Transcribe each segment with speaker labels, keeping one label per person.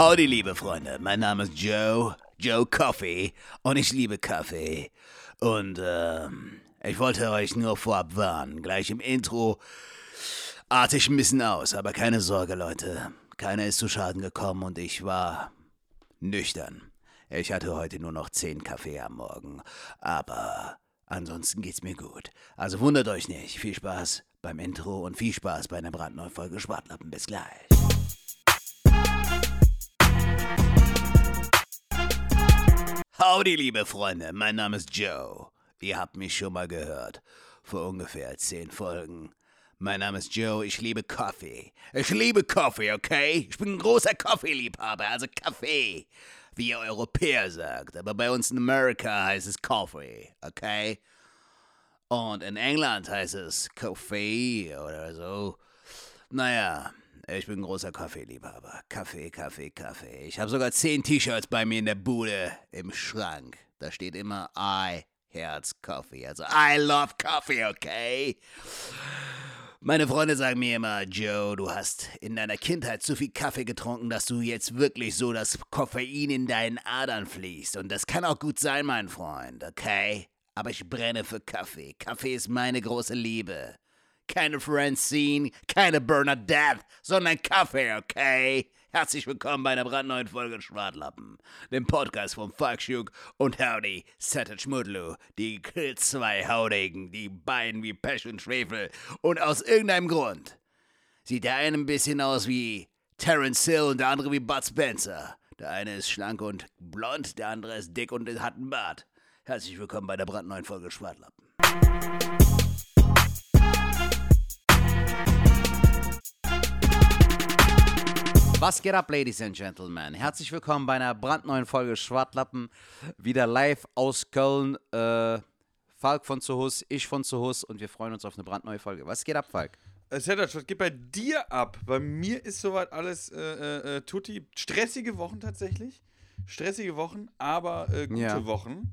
Speaker 1: Howdy, liebe Freunde. Mein Name ist Joe, Joe Coffee und ich liebe Kaffee. Und ähm, ich wollte euch nur vorab warnen. Gleich im Intro arte ich ein bisschen aus, aber keine Sorge, Leute. Keiner ist zu Schaden gekommen und ich war nüchtern. Ich hatte heute nur noch 10 Kaffee am Morgen, aber ansonsten geht's mir gut. Also wundert euch nicht. Viel Spaß beim Intro und viel Spaß bei einer brandneuen Folge Schwartlappen. Bis gleich. Howdy, liebe Freunde, mein Name ist Joe. Ihr habt mich schon mal gehört. Vor ungefähr zehn Folgen. Mein Name ist Joe, ich liebe Kaffee. Ich liebe Kaffee, okay? Ich bin ein großer Kaffeeliebhaber, also Kaffee, wie ihr Europäer sagt. Aber bei uns in Amerika heißt es Coffee, okay? Und in England heißt es Kaffee oder so. Naja, ich bin ein großer Kaffeeliebhaber. Kaffee, Kaffee, Kaffee. Ich habe sogar zehn T-Shirts bei mir in der Bude im Schrank. Da steht immer I Herz Coffee. Also I love coffee, okay? Meine Freunde sagen mir immer, Joe, du hast in deiner Kindheit zu viel Kaffee getrunken, dass du jetzt wirklich so das Koffein in deinen Adern fließt. Und das kann auch gut sein, mein Freund, okay? Aber ich brenne für Kaffee. Kaffee ist meine große Liebe. Keine Francine, keine Bernadette, sondern Kaffee, okay? Herzlich willkommen bei einer brandneuen Folge Schwartlappen, dem Podcast von Falkschuk und Howdy Sattich Mudlu, die zwei Haudigen, die beiden wie Pech und Schwefel und aus irgendeinem Grund sieht der eine ein bisschen aus wie Terence Hill und der andere wie Bud Spencer. Der eine ist schlank und blond, der andere ist dick und hat einen Bart. Herzlich willkommen bei der brandneuen Folge Schwartlappen. Was geht ab, Ladies and Gentlemen? Herzlich willkommen bei einer brandneuen Folge Schwartlappen. Wieder live aus Köln. Äh, Falk von Zuhus, ich von Zuhus und wir freuen uns auf eine brandneue Folge. Was geht ab, Falk?
Speaker 2: Äh, Sedac, was geht bei dir ab? Bei mir ist soweit alles äh, äh, äh tutti. Stressige Wochen tatsächlich. Stressige Wochen, aber äh, gute ja. Wochen.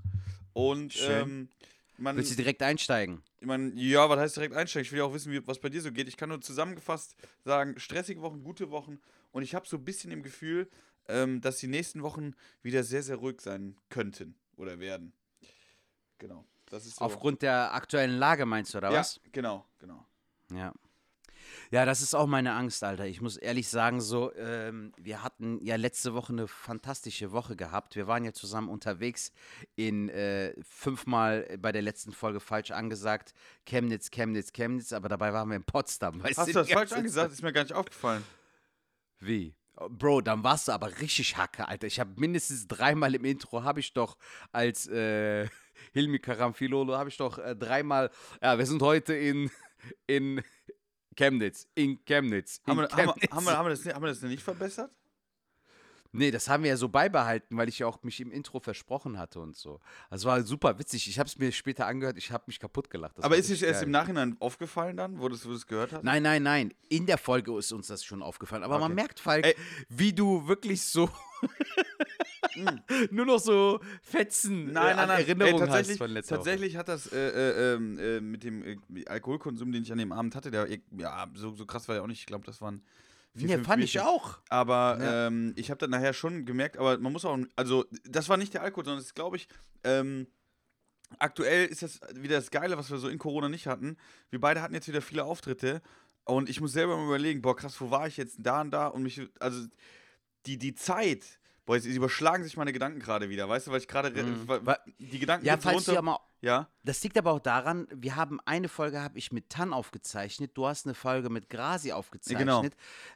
Speaker 2: Und ähm,
Speaker 1: man, Willst du direkt einsteigen?
Speaker 2: Meine, ja, was heißt direkt einsteigen? Ich will ja auch wissen, wie, was bei dir so geht. Ich kann nur zusammengefasst sagen, stressige Wochen, gute Wochen. Und ich habe so ein bisschen im Gefühl, ähm, dass die nächsten Wochen wieder sehr, sehr ruhig sein könnten oder werden. Genau.
Speaker 1: Das ist so. Aufgrund der aktuellen Lage meinst du, oder
Speaker 2: ja,
Speaker 1: was?
Speaker 2: Genau, genau.
Speaker 1: Ja. Ja, das ist auch meine Angst, Alter. Ich muss ehrlich sagen, so, ähm, wir hatten ja letzte Woche eine fantastische Woche gehabt. Wir waren ja zusammen unterwegs in äh, fünfmal bei der letzten Folge falsch angesagt, Chemnitz, Chemnitz, Chemnitz, aber dabei waren wir in Potsdam.
Speaker 2: Hast du das falsch angesagt? Ist mir gar nicht aufgefallen.
Speaker 1: Wie? Bro, dann warst du aber richtig Hacke, Alter. Ich habe mindestens dreimal im Intro, habe ich doch als äh, Hilmi Karamfilolo, habe ich doch äh, dreimal, ja, wir sind heute in, in Chemnitz, in Chemnitz. In
Speaker 2: haben, wir,
Speaker 1: Chemnitz.
Speaker 2: Haben, wir, haben, wir das, haben wir das nicht verbessert?
Speaker 1: Nee, das haben wir ja so beibehalten, weil ich ja auch mich im Intro versprochen hatte und so. Also war super witzig. Ich habe es mir später angehört, ich habe mich kaputt gelacht.
Speaker 2: Das Aber ist es erst im Nachhinein aufgefallen dann, wo du es gehört hast?
Speaker 1: Nein, nein, nein. In der Folge ist uns das schon aufgefallen. Aber okay. man merkt, Falk, Ey. wie du wirklich so nur noch so Fetzen
Speaker 2: nein, äh, nein, nein.
Speaker 1: Erinnerungen
Speaker 2: Ey, tatsächlich,
Speaker 1: hast von
Speaker 2: letzter Tatsächlich Woche. hat das äh, äh, ähm, äh, mit dem äh, Alkoholkonsum, den ich an dem Abend hatte, der ja, so, so krass war ja auch nicht. Ich glaube, das waren
Speaker 1: Vier, ja, fand Bierchen. ich auch.
Speaker 2: Aber ja. ähm, ich habe dann nachher schon gemerkt, aber man muss auch, also das war nicht der Alkohol, sondern das ist, glaube ich, ähm, aktuell ist das wieder das Geile, was wir so in Corona nicht hatten. Wir beide hatten jetzt wieder viele Auftritte und ich muss selber mal überlegen, boah, krass, wo war ich jetzt da und da und mich, also die, die Zeit, boah, jetzt überschlagen sich meine Gedanken gerade wieder, weißt du, weil ich gerade, mhm. die Gedanken
Speaker 1: ja, falls runter,
Speaker 2: mal ja.
Speaker 1: Das liegt aber auch daran, wir haben eine Folge habe ich mit Tan aufgezeichnet, du hast eine Folge mit Grasi aufgezeichnet. Genau.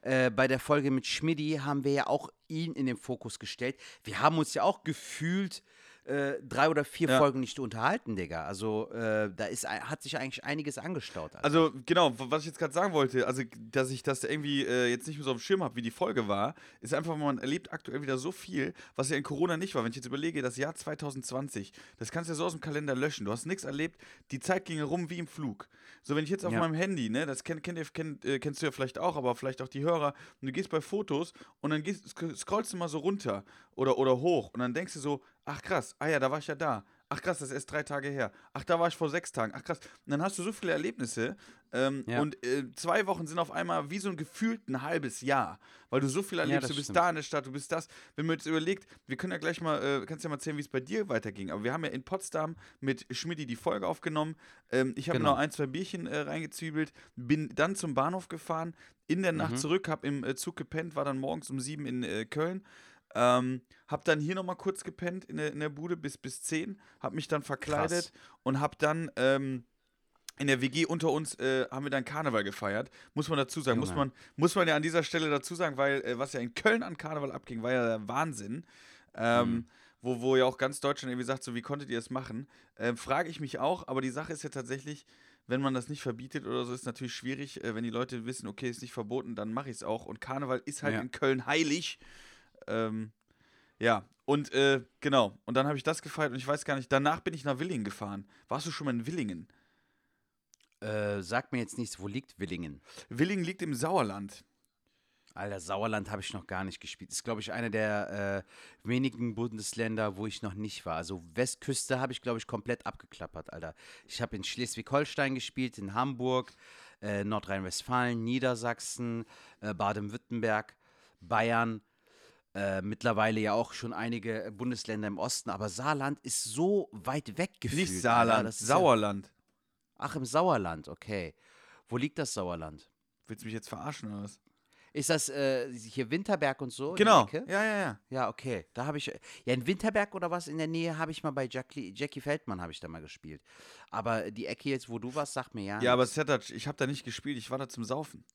Speaker 1: Äh, bei der Folge mit Schmidti haben wir ja auch ihn in den Fokus gestellt. Wir haben uns ja auch gefühlt äh, drei oder vier ja. Folgen nicht unterhalten, Digga. Also äh, da ist, hat sich eigentlich einiges angestaut.
Speaker 2: Also. also genau, was ich jetzt gerade sagen wollte, also dass ich das irgendwie äh, jetzt nicht mehr so auf dem Schirm habe, wie die Folge war, ist einfach, man erlebt aktuell wieder so viel, was ja in Corona nicht war. Wenn ich jetzt überlege, das Jahr 2020, das kannst du ja so aus dem Kalender löschen. Du hast nichts erlebt, die Zeit ging herum wie im Flug. So, wenn ich jetzt auf ja. meinem Handy, ne, das kenn, kenn, kenn, äh, kennst du ja vielleicht auch, aber vielleicht auch die Hörer, und du gehst bei Fotos und dann gehst, scrollst du mal so runter oder, oder hoch und dann denkst du so, ach krass, ah ja, da war ich ja da. Ach krass, das ist erst drei Tage her. Ach, da war ich vor sechs Tagen. Ach krass. Und dann hast du so viele Erlebnisse. Ähm,
Speaker 1: Ja.
Speaker 2: Und äh, zwei Wochen sind auf einmal wie so ein gefühlt ein halbes Jahr. Weil du so viel erlebst.
Speaker 1: das
Speaker 2: du bist
Speaker 1: stimmt.
Speaker 2: da in der Stadt, du bist das. Wenn man jetzt überlegt, wir können ja gleich mal, äh, kannst ja mal erzählen, wie es bei dir weiterging. Aber wir haben ja in Potsdam mit Schmidti die Folge aufgenommen. Ähm, ich habe
Speaker 1: Genau.
Speaker 2: noch ein, zwei Bierchen äh, reingezwiebelt, bin dann zum Bahnhof gefahren, in der Nacht
Speaker 1: Mhm.
Speaker 2: zurück, habe im äh, Zug gepennt, war dann morgens um sieben in äh, Köln. Ähm, hab dann hier nochmal kurz gepennt in der, in der Bude bis, bis 10, hab mich dann verkleidet und hab dann ähm, in der WG unter uns äh, haben wir dann Karneval gefeiert. Muss man dazu sagen, muss man, muss man ja an dieser Stelle dazu sagen, weil äh, was ja in Köln an Karneval abging, war ja der Wahnsinn. Ähm,
Speaker 1: Mhm.
Speaker 2: wo, wo ja auch ganz Deutschland irgendwie sagt, so wie konntet ihr das machen? Ähm, Frage ich mich auch, aber die Sache ist ja tatsächlich, wenn man das nicht verbietet oder so, ist natürlich schwierig. Äh, wenn die Leute wissen, okay, ist nicht verboten, dann mache ich es auch. Und Karneval ist halt
Speaker 1: Ja.
Speaker 2: in Köln heilig. Ähm, ja, und äh, genau. Und dann habe ich das gefeiert und ich weiß gar nicht, danach bin ich nach Willingen gefahren. Warst du schon mal in Willingen?
Speaker 1: Äh, sag mir jetzt nichts, wo liegt Willingen?
Speaker 2: Willingen liegt im Sauerland.
Speaker 1: Alter, Sauerland habe ich noch gar nicht gespielt. Ist, glaube ich, einer der äh, wenigen Bundesländer, wo ich noch nicht war. Also Westküste habe ich, glaube ich, komplett abgeklappert, Alter. Ich habe in Schleswig-Holstein gespielt, in Hamburg, äh, Nordrhein-Westfalen, Niedersachsen, äh, Baden-Württemberg, Bayern. Äh, mittlerweile ja auch schon einige Bundesländer im Osten, aber Saarland ist so weit weg gefühlt.
Speaker 2: Nicht. Saarland,
Speaker 1: Das ist ja-
Speaker 2: Sauerland.
Speaker 1: Ach, im Sauerland, okay. Wo liegt das Sauerland?
Speaker 2: Willst du mich jetzt verarschen oder was?
Speaker 1: Ist das äh, hier Winterberg und so?
Speaker 2: Genau. Ja, ja, ja.
Speaker 1: Ja, okay. Da habe ich. Ja, in Winterberg oder was in der Nähe habe ich mal bei Jackie, Jackie Feldmann habe ich da mal gespielt. Aber die Ecke jetzt, wo du warst, sagt mir ja.
Speaker 2: Ja, aber
Speaker 1: nichts.
Speaker 2: Setac, ich habe da nicht gespielt, ich war da zum Saufen.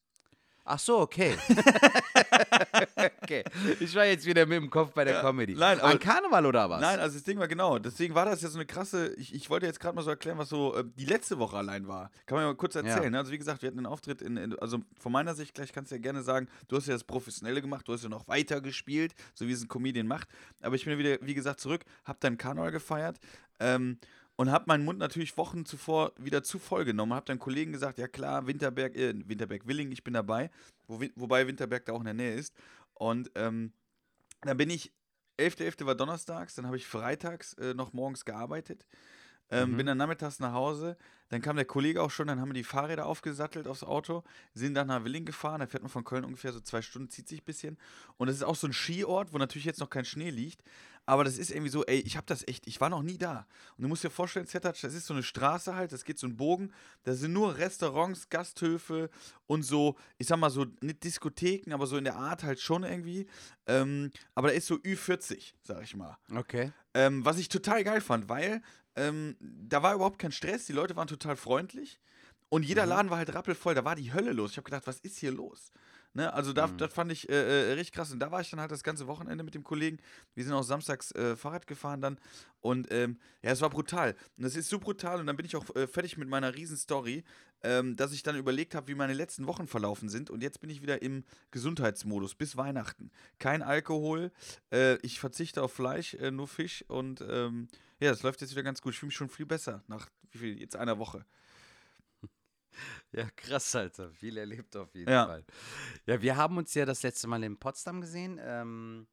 Speaker 1: Ach so, okay. okay. Ich war jetzt wieder mit dem Kopf bei der
Speaker 2: Ja,
Speaker 1: Comedy.
Speaker 2: nein, aber-
Speaker 1: An Karneval oder was?
Speaker 2: Nein, also das Ding war genau. Deswegen war das ja so eine krasse. Ich, ich wollte jetzt gerade mal so erklären, was so äh, die letzte Woche allein war. Kann man ja mal kurz erzählen.
Speaker 1: Ja.
Speaker 2: Ne? Also, wie gesagt, wir hatten einen Auftritt in, in. Also, von meiner Sicht, gleich kannst du ja gerne sagen, du hast ja das Professionelle gemacht, du hast ja noch weiter gespielt, so wie es ein Comedian macht. Aber ich bin wieder, wie gesagt, zurück, hab dann Karneval gefeiert. Ähm, und hab meinen Mund natürlich Wochen zuvor wieder zu voll genommen. Hab dann Kollegen gesagt, ja klar, Winterberg, äh, Winterberg-Willing, ich bin dabei. Wo, wobei Winterberg da auch in der Nähe ist. Und ähm, dann bin ich 11.11. war donnerstags, dann habe ich freitags äh, noch morgens gearbeitet. Ähm,
Speaker 1: Mhm.
Speaker 2: Bin dann nachmittags nach Hause. Dann kam der Kollege auch schon, dann haben wir die Fahrräder aufgesattelt aufs Auto, sind dann nach Willing gefahren. Da fährt man von Köln ungefähr so zwei Stunden, zieht sich ein bisschen. Und das ist auch so ein Skiort, wo natürlich jetzt noch kein Schnee liegt. Aber das ist irgendwie so, ey, ich habe das echt, ich war noch nie da. Und du musst dir vorstellen, Zettatsch, das ist so eine Straße halt, das geht so ein Bogen. Da sind nur Restaurants, Gasthöfe und so, ich sag mal so, nicht Diskotheken, aber so in der Art halt schon irgendwie. Ähm, aber da ist so Ü40, sag ich mal.
Speaker 1: Okay.
Speaker 2: Ähm, was ich total geil fand, weil ähm, da war überhaupt kein Stress, die Leute waren total freundlich und jeder
Speaker 1: Mhm.
Speaker 2: Laden war halt rappelvoll, da war die Hölle los. Ich habe gedacht, was ist hier los? Ne? Also da,
Speaker 1: Mhm.
Speaker 2: das fand ich äh, äh, richtig krass und da war ich dann halt das ganze Wochenende mit dem Kollegen. Wir sind auch samstags äh, Fahrrad gefahren dann und ähm, ja, es war brutal. Und es ist so brutal und dann bin ich auch äh, fertig mit meiner riesen Story, ähm, dass ich dann überlegt habe, wie meine letzten Wochen verlaufen sind und jetzt bin ich wieder im Gesundheitsmodus bis Weihnachten. Kein Alkohol, äh, ich verzichte auf Fleisch, äh, nur Fisch und ähm, ja, das läuft jetzt wieder ganz gut. Ich fühle mich schon viel besser nach wie viel jetzt einer Woche.
Speaker 1: Ja, krass, Alter. Viel erlebt auf jeden
Speaker 2: Ja.
Speaker 1: Fall. Ja, wir haben uns ja das letzte Mal in Potsdam gesehen. Ähm,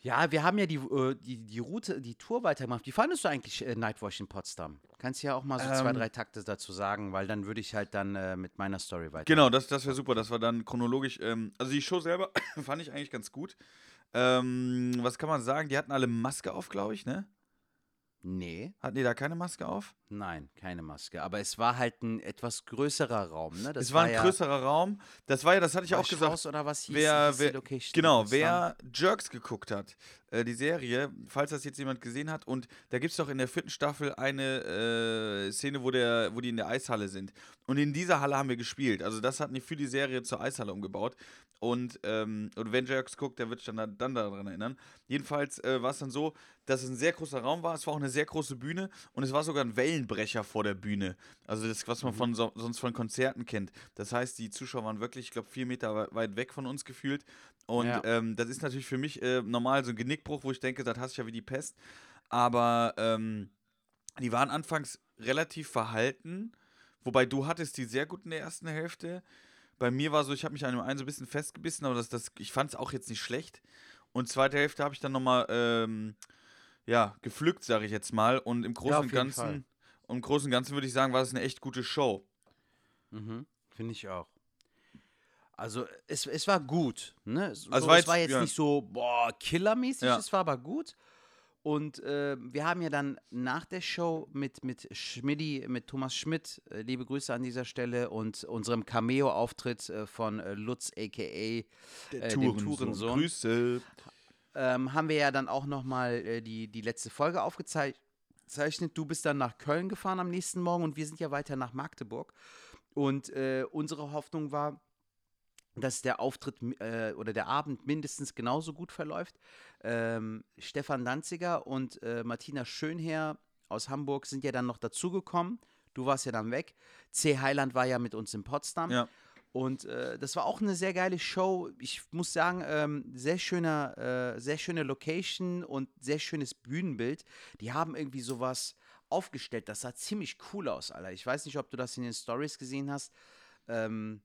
Speaker 1: ja, wir haben ja die, äh, die, die Route, die Tour weitergemacht. Wie fandest du eigentlich äh, Nightwash in Potsdam? Kannst ja auch mal so zwei,
Speaker 2: Ähm,
Speaker 1: drei Takte dazu sagen, weil dann würde ich halt dann äh, mit meiner Story weiter.
Speaker 2: Genau, das, das wäre super. Das war dann chronologisch. Ähm, also die Show selber fand ich eigentlich ganz gut. Ähm, was kann man sagen? Die hatten alle Maske auf, glaube ich, ne?
Speaker 1: Nee,
Speaker 2: Hatten die da keine Maske auf?
Speaker 1: Nein, keine Maske. Aber es war halt ein etwas größerer Raum, ne? Das
Speaker 2: es war ein
Speaker 1: ja
Speaker 2: größerer Raum. Das war ja, das hatte ich auch gesagt.
Speaker 1: Waschhaus oder was hieß,
Speaker 2: wer-
Speaker 1: hieß
Speaker 2: wer-
Speaker 1: Location?
Speaker 2: Genau, wer Jerks geguckt hat, äh, die Serie, falls das jetzt jemand gesehen hat, und da gibt es doch in der vierten Staffel eine äh, Szene, wo, der, wo die in der Eishalle sind. Und in dieser Halle haben wir gespielt. Also das hatten die für die Serie zur Eishalle umgebaut. Und, ähm, und wenn Jerks guckt, der wird sich dann, da- dann daran erinnern. Jedenfalls äh, war es dann so, dass es ein sehr großer Raum war. Es war auch eine sehr große Bühne und es war sogar ein Wellenbrecher vor der Bühne. Also das, was man von so, sonst von Konzerten kennt. Das heißt, die Zuschauer waren wirklich, ich glaube, vier Meter wei- weit weg von uns gefühlt. Und
Speaker 1: Ja.
Speaker 2: ähm, das ist natürlich für mich äh, normal so ein Genickbruch, wo ich denke, das hast du ja wie die Pest. Aber ähm, die waren anfangs relativ verhalten, wobei du hattest die sehr gut in der ersten Hälfte. Bei mir war so, ich habe mich an dem einen so ein bisschen festgebissen, aber das, das, ich fand es auch jetzt nicht schlecht. Und zweite Hälfte habe ich dann nochmal ähm, ja, gepflückt, sage ich jetzt mal. Und im Großen
Speaker 1: auf
Speaker 2: und Ganzen, im Großen und Ganzen würde ich sagen, war das eine echt gute Show.
Speaker 1: Mhm. Finde ich auch. Also es, es war gut. Ne? So,
Speaker 2: Also war
Speaker 1: es war
Speaker 2: jetzt-
Speaker 1: jetzt
Speaker 2: ja.
Speaker 1: nicht so, boah, killermäßig,
Speaker 2: Ja.
Speaker 1: es war aber gut. Und äh, wir haben ja dann nach der Show mit, mit Schmidti, mit Thomas Schmidt, äh, liebe Grüße an dieser Stelle, und unserem Cameo-Auftritt äh, von äh, Lutz a.k.a. Äh, dem Tourensohn,
Speaker 2: Grüße.
Speaker 1: ähm, haben wir ja dann auch nochmal äh, die, die letzte Folge aufgezeichnet. Du bist dann nach Köln gefahren am nächsten Morgen und wir sind ja weiter nach Magdeburg. Und äh, unsere Hoffnung war, dass der Auftritt äh, oder der Abend mindestens genauso gut verläuft. Ähm, Stefan Danziger und äh, Martina Schönherr aus Hamburg sind ja dann noch dazugekommen. Du warst ja dann weg. C. Heiland war ja mit uns in Potsdam.
Speaker 2: Ja.
Speaker 1: Und äh, das war auch eine sehr geile Show. Ich muss sagen, ähm, sehr schöner, äh, sehr schöne Location und sehr schönes Bühnenbild. Die haben irgendwie sowas aufgestellt. Das sah ziemlich cool aus, Alter. Ich weiß nicht, ob du das in den Stories gesehen hast. Ähm,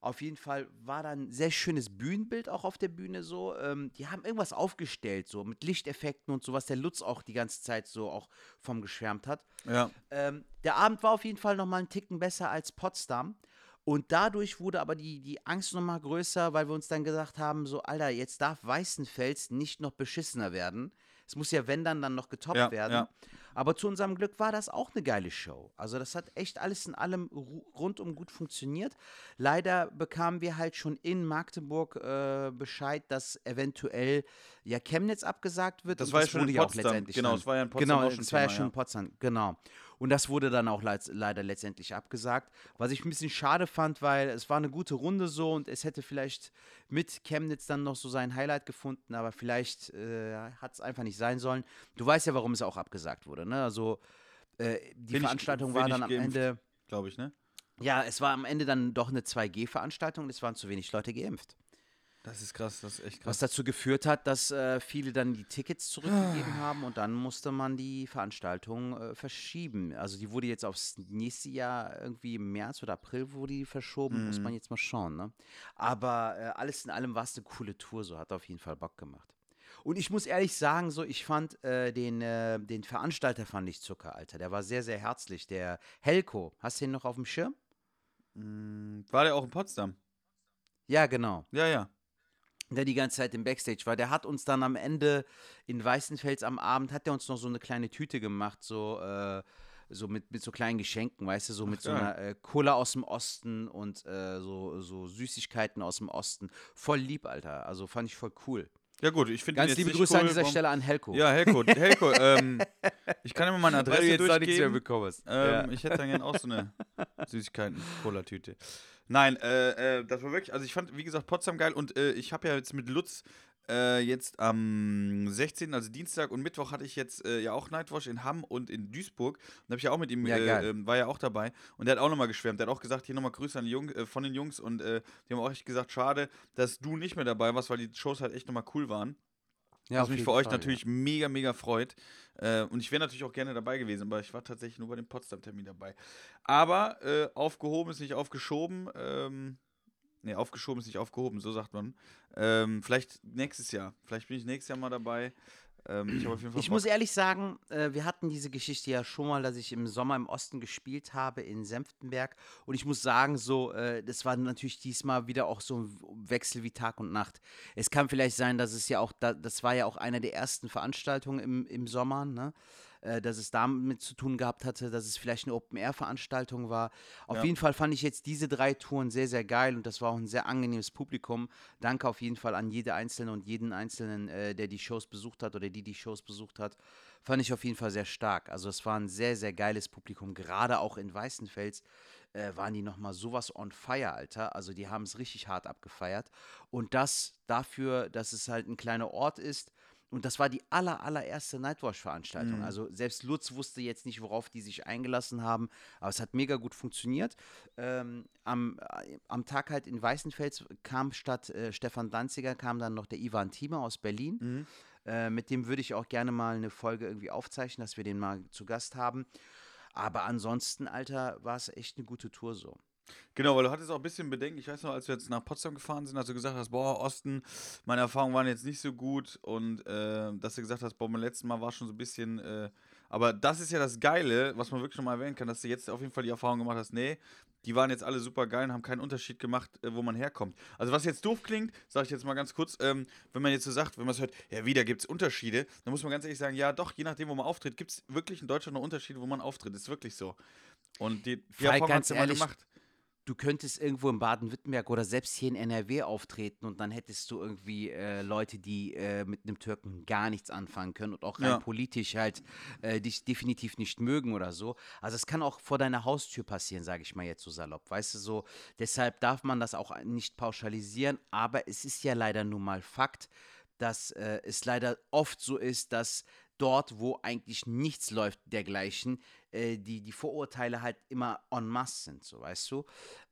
Speaker 1: auf jeden Fall war da ein sehr schönes Bühnenbild auch auf der Bühne so. Ähm, die haben irgendwas aufgestellt, so mit Lichteffekten und sowas. Der Lutz auch die ganze Zeit so auch vom geschwärmt hat.
Speaker 2: Ja.
Speaker 1: Ähm, der Abend war auf jeden Fall nochmal einen Ticken besser als Potsdam. Und dadurch wurde aber die, die Angst nochmal größer, weil wir uns dann gesagt haben, so, Alter, jetzt darf Weißenfels nicht noch beschissener werden. Es muss ja, wenn dann, dann noch getoppt
Speaker 2: Ja,
Speaker 1: werden.
Speaker 2: ja.
Speaker 1: Aber zu unserem Glück war das auch eine geile Show. Also das hat echt alles in allem ru- rundum gut funktioniert. Leider bekamen wir halt schon in Magdeburg äh, Bescheid, dass eventuell ja Chemnitz abgesagt wird.
Speaker 2: Das war ja schon in Potsdam. Genau, es war ja in Potsdam
Speaker 1: Genau,
Speaker 2: auch schon
Speaker 1: es war ja schon in Potsdam, genau. Und das wurde dann auch leid, leider letztendlich abgesagt. Was ich ein bisschen schade fand, weil es war eine gute Runde so und es hätte vielleicht mit Chemnitz dann noch so sein Highlight gefunden, aber vielleicht äh, hat es einfach nicht sein sollen. Du weißt ja, warum es auch abgesagt wurde. Ne? Also äh, die
Speaker 2: Bin ich-
Speaker 1: Veranstaltung
Speaker 2: bin
Speaker 1: war
Speaker 2: ich
Speaker 1: dann am
Speaker 2: geimpft.
Speaker 1: Ende.
Speaker 2: Glaube ich, ne?
Speaker 1: Ja, es war am Ende dann doch eine 2G-Veranstaltung und es waren zu wenig Leute geimpft.
Speaker 2: Das ist krass, das ist echt
Speaker 1: Was
Speaker 2: krass.
Speaker 1: dazu geführt hat, dass äh, viele dann die Tickets zurückgegeben haben und dann musste man die Veranstaltung äh, verschieben. Also die wurde jetzt aufs nächste Jahr irgendwie im März oder April wurde die verschoben, muss man jetzt mal schauen. Ne? Aber äh, alles in allem war es eine coole Tour, so hat auf jeden Fall Bock gemacht. Und ich muss ehrlich sagen, so ich fand äh, den, äh, den Veranstalter fand ich Zucker, Alter. Der war sehr, sehr herzlich. Der Helko, hast du ihn noch auf dem Schirm?
Speaker 2: Mm, War der auch in Potsdam?
Speaker 1: Ja, genau.
Speaker 2: Ja, ja.
Speaker 1: Der die ganze Zeit im Backstage war. Der hat uns dann am Ende in Weißenfels am Abend, hat der uns noch so eine kleine Tüte gemacht, so, äh, so mit, mit so kleinen Geschenken, weißt du, so mit so
Speaker 2: geil.
Speaker 1: einer äh, Cola aus dem Osten und äh, so, so Süßigkeiten aus dem Osten. Voll lieb, Alter. Also fand ich voll cool.
Speaker 2: Ja gut, ich finde
Speaker 1: Ganz liebe Grüße an dieser Stelle an Helko.
Speaker 2: Ja, Helko, Helko, ähm, ich kann immer meine Adresse durchgeben.
Speaker 1: bekommst.
Speaker 2: Ähm, Ich hätte dann gerne auch so eine Süßigkeiten-Cola-Tüte. Nein, äh, äh, das war wirklich, also ich fand, wie gesagt, Potsdam geil und äh, ich habe ja jetzt mit Lutz äh, jetzt am 16., also Dienstag und Mittwoch hatte ich jetzt äh, ja auch Nightwash in Hamm und in Duisburg und habe ich ja auch mit ihm,
Speaker 1: Ja,
Speaker 2: äh, ähm, war ja auch dabei und der hat auch nochmal geschwärmt, der hat auch gesagt, hier nochmal Grüße an die Jung, äh, von den Jungs und äh, die haben auch echt gesagt, schade, dass du nicht mehr dabei warst, weil die Shows halt echt nochmal cool waren.
Speaker 1: Ja,
Speaker 2: Was mich für euch
Speaker 1: Fall,
Speaker 2: natürlich mega, mega freut. Äh, und ich wäre natürlich auch gerne dabei gewesen, aber ich war tatsächlich nur bei dem Potsdam-Termin dabei. Aber äh, aufgehoben ist nicht aufgeschoben. Ähm, ne, aufgeschoben ist nicht aufgehoben, so sagt man. Ähm, vielleicht nächstes Jahr. Vielleicht bin ich nächstes Jahr mal dabei. Ähm, ich
Speaker 1: Ich muss ehrlich sagen, äh, wir hatten diese Geschichte ja schon mal, dass ich im Sommer im Osten gespielt habe in Senftenberg. Und ich muss sagen, so, äh, das war natürlich diesmal wieder auch so ein Wechsel wie Tag und Nacht. Es kann vielleicht sein, dass es ja auch, da, das war ja auch eine der ersten Veranstaltungen im, im Sommer, ne? Äh, dass es damit zu tun gehabt hatte, dass es vielleicht eine Open-Air-Veranstaltung war. Auf
Speaker 2: Ja.
Speaker 1: jeden Fall fand ich jetzt diese drei Touren sehr, sehr geil und das war auch ein sehr angenehmes Publikum. Danke auf jeden Fall an jede Einzelne und jeden Einzelnen, äh, der die Shows besucht hat oder die die Shows besucht hat. Fand ich auf jeden Fall sehr stark. Also es war ein sehr, sehr geiles Publikum. Gerade auch in Weißenfels äh, waren die nochmal sowas on fire, Alter. Also die haben es richtig hart abgefeiert. Und das dafür, dass es halt ein kleiner Ort ist. Und das war die aller, allererste Nightwatch-Veranstaltung.
Speaker 2: Mhm.
Speaker 1: Also selbst Lutz wusste jetzt nicht, worauf die sich eingelassen haben, aber es hat mega gut funktioniert. Ähm, am, äh, am Tag halt in Weißenfels kam statt äh, Stefan Danziger, kam dann noch der Ivan Thieme aus Berlin.
Speaker 2: Mhm.
Speaker 1: Äh, mit dem würde ich auch gerne mal eine Folge irgendwie aufzeichnen, dass wir den mal zu Gast haben. Aber ansonsten, Alter, war es echt eine gute Tour so.
Speaker 2: Genau, weil du hattest auch ein bisschen Bedenken. Ich weiß noch, als wir jetzt nach Potsdam gefahren sind, hast du gesagt hast, boah, Osten, meine Erfahrungen waren jetzt nicht so gut und äh, dass du gesagt hast, boah, beim letzten Mal war schon so ein bisschen. Äh, aber das ist ja das Geile, was man wirklich schon mal erwähnen kann, dass du jetzt auf jeden Fall die Erfahrung gemacht hast, nee, die waren jetzt alle super geil und haben keinen Unterschied gemacht, äh, wo man herkommt. Also was jetzt doof klingt, sage ich jetzt mal ganz kurz, ähm, wenn man jetzt so sagt, wenn man es hört, ja wieder gibt es Unterschiede, dann muss man ganz ehrlich sagen, ja doch, je nachdem, wo man auftritt, gibt es wirklich in Deutschland noch Unterschiede, wo man auftritt. Ist wirklich so. Und die, die Erfahrung ja mal
Speaker 1: ehrlich,
Speaker 2: gemacht.
Speaker 1: Du könntest irgendwo in Baden-Württemberg oder selbst hier in NRW auftreten und dann hättest du irgendwie äh, Leute, die äh, mit einem Türken gar nichts anfangen können und auch rein
Speaker 2: Ja.
Speaker 1: politisch halt äh, dich definitiv nicht mögen oder so. Also es kann auch vor deiner Haustür passieren, sage ich mal jetzt so salopp. Weißt du so, deshalb darf man das auch nicht pauschalisieren, aber es ist ja leider nun mal Fakt, dass äh, es leider oft so ist, dass dort, wo eigentlich nichts läuft dergleichen, äh, die, die Vorurteile halt immer en masse sind, so weißt du.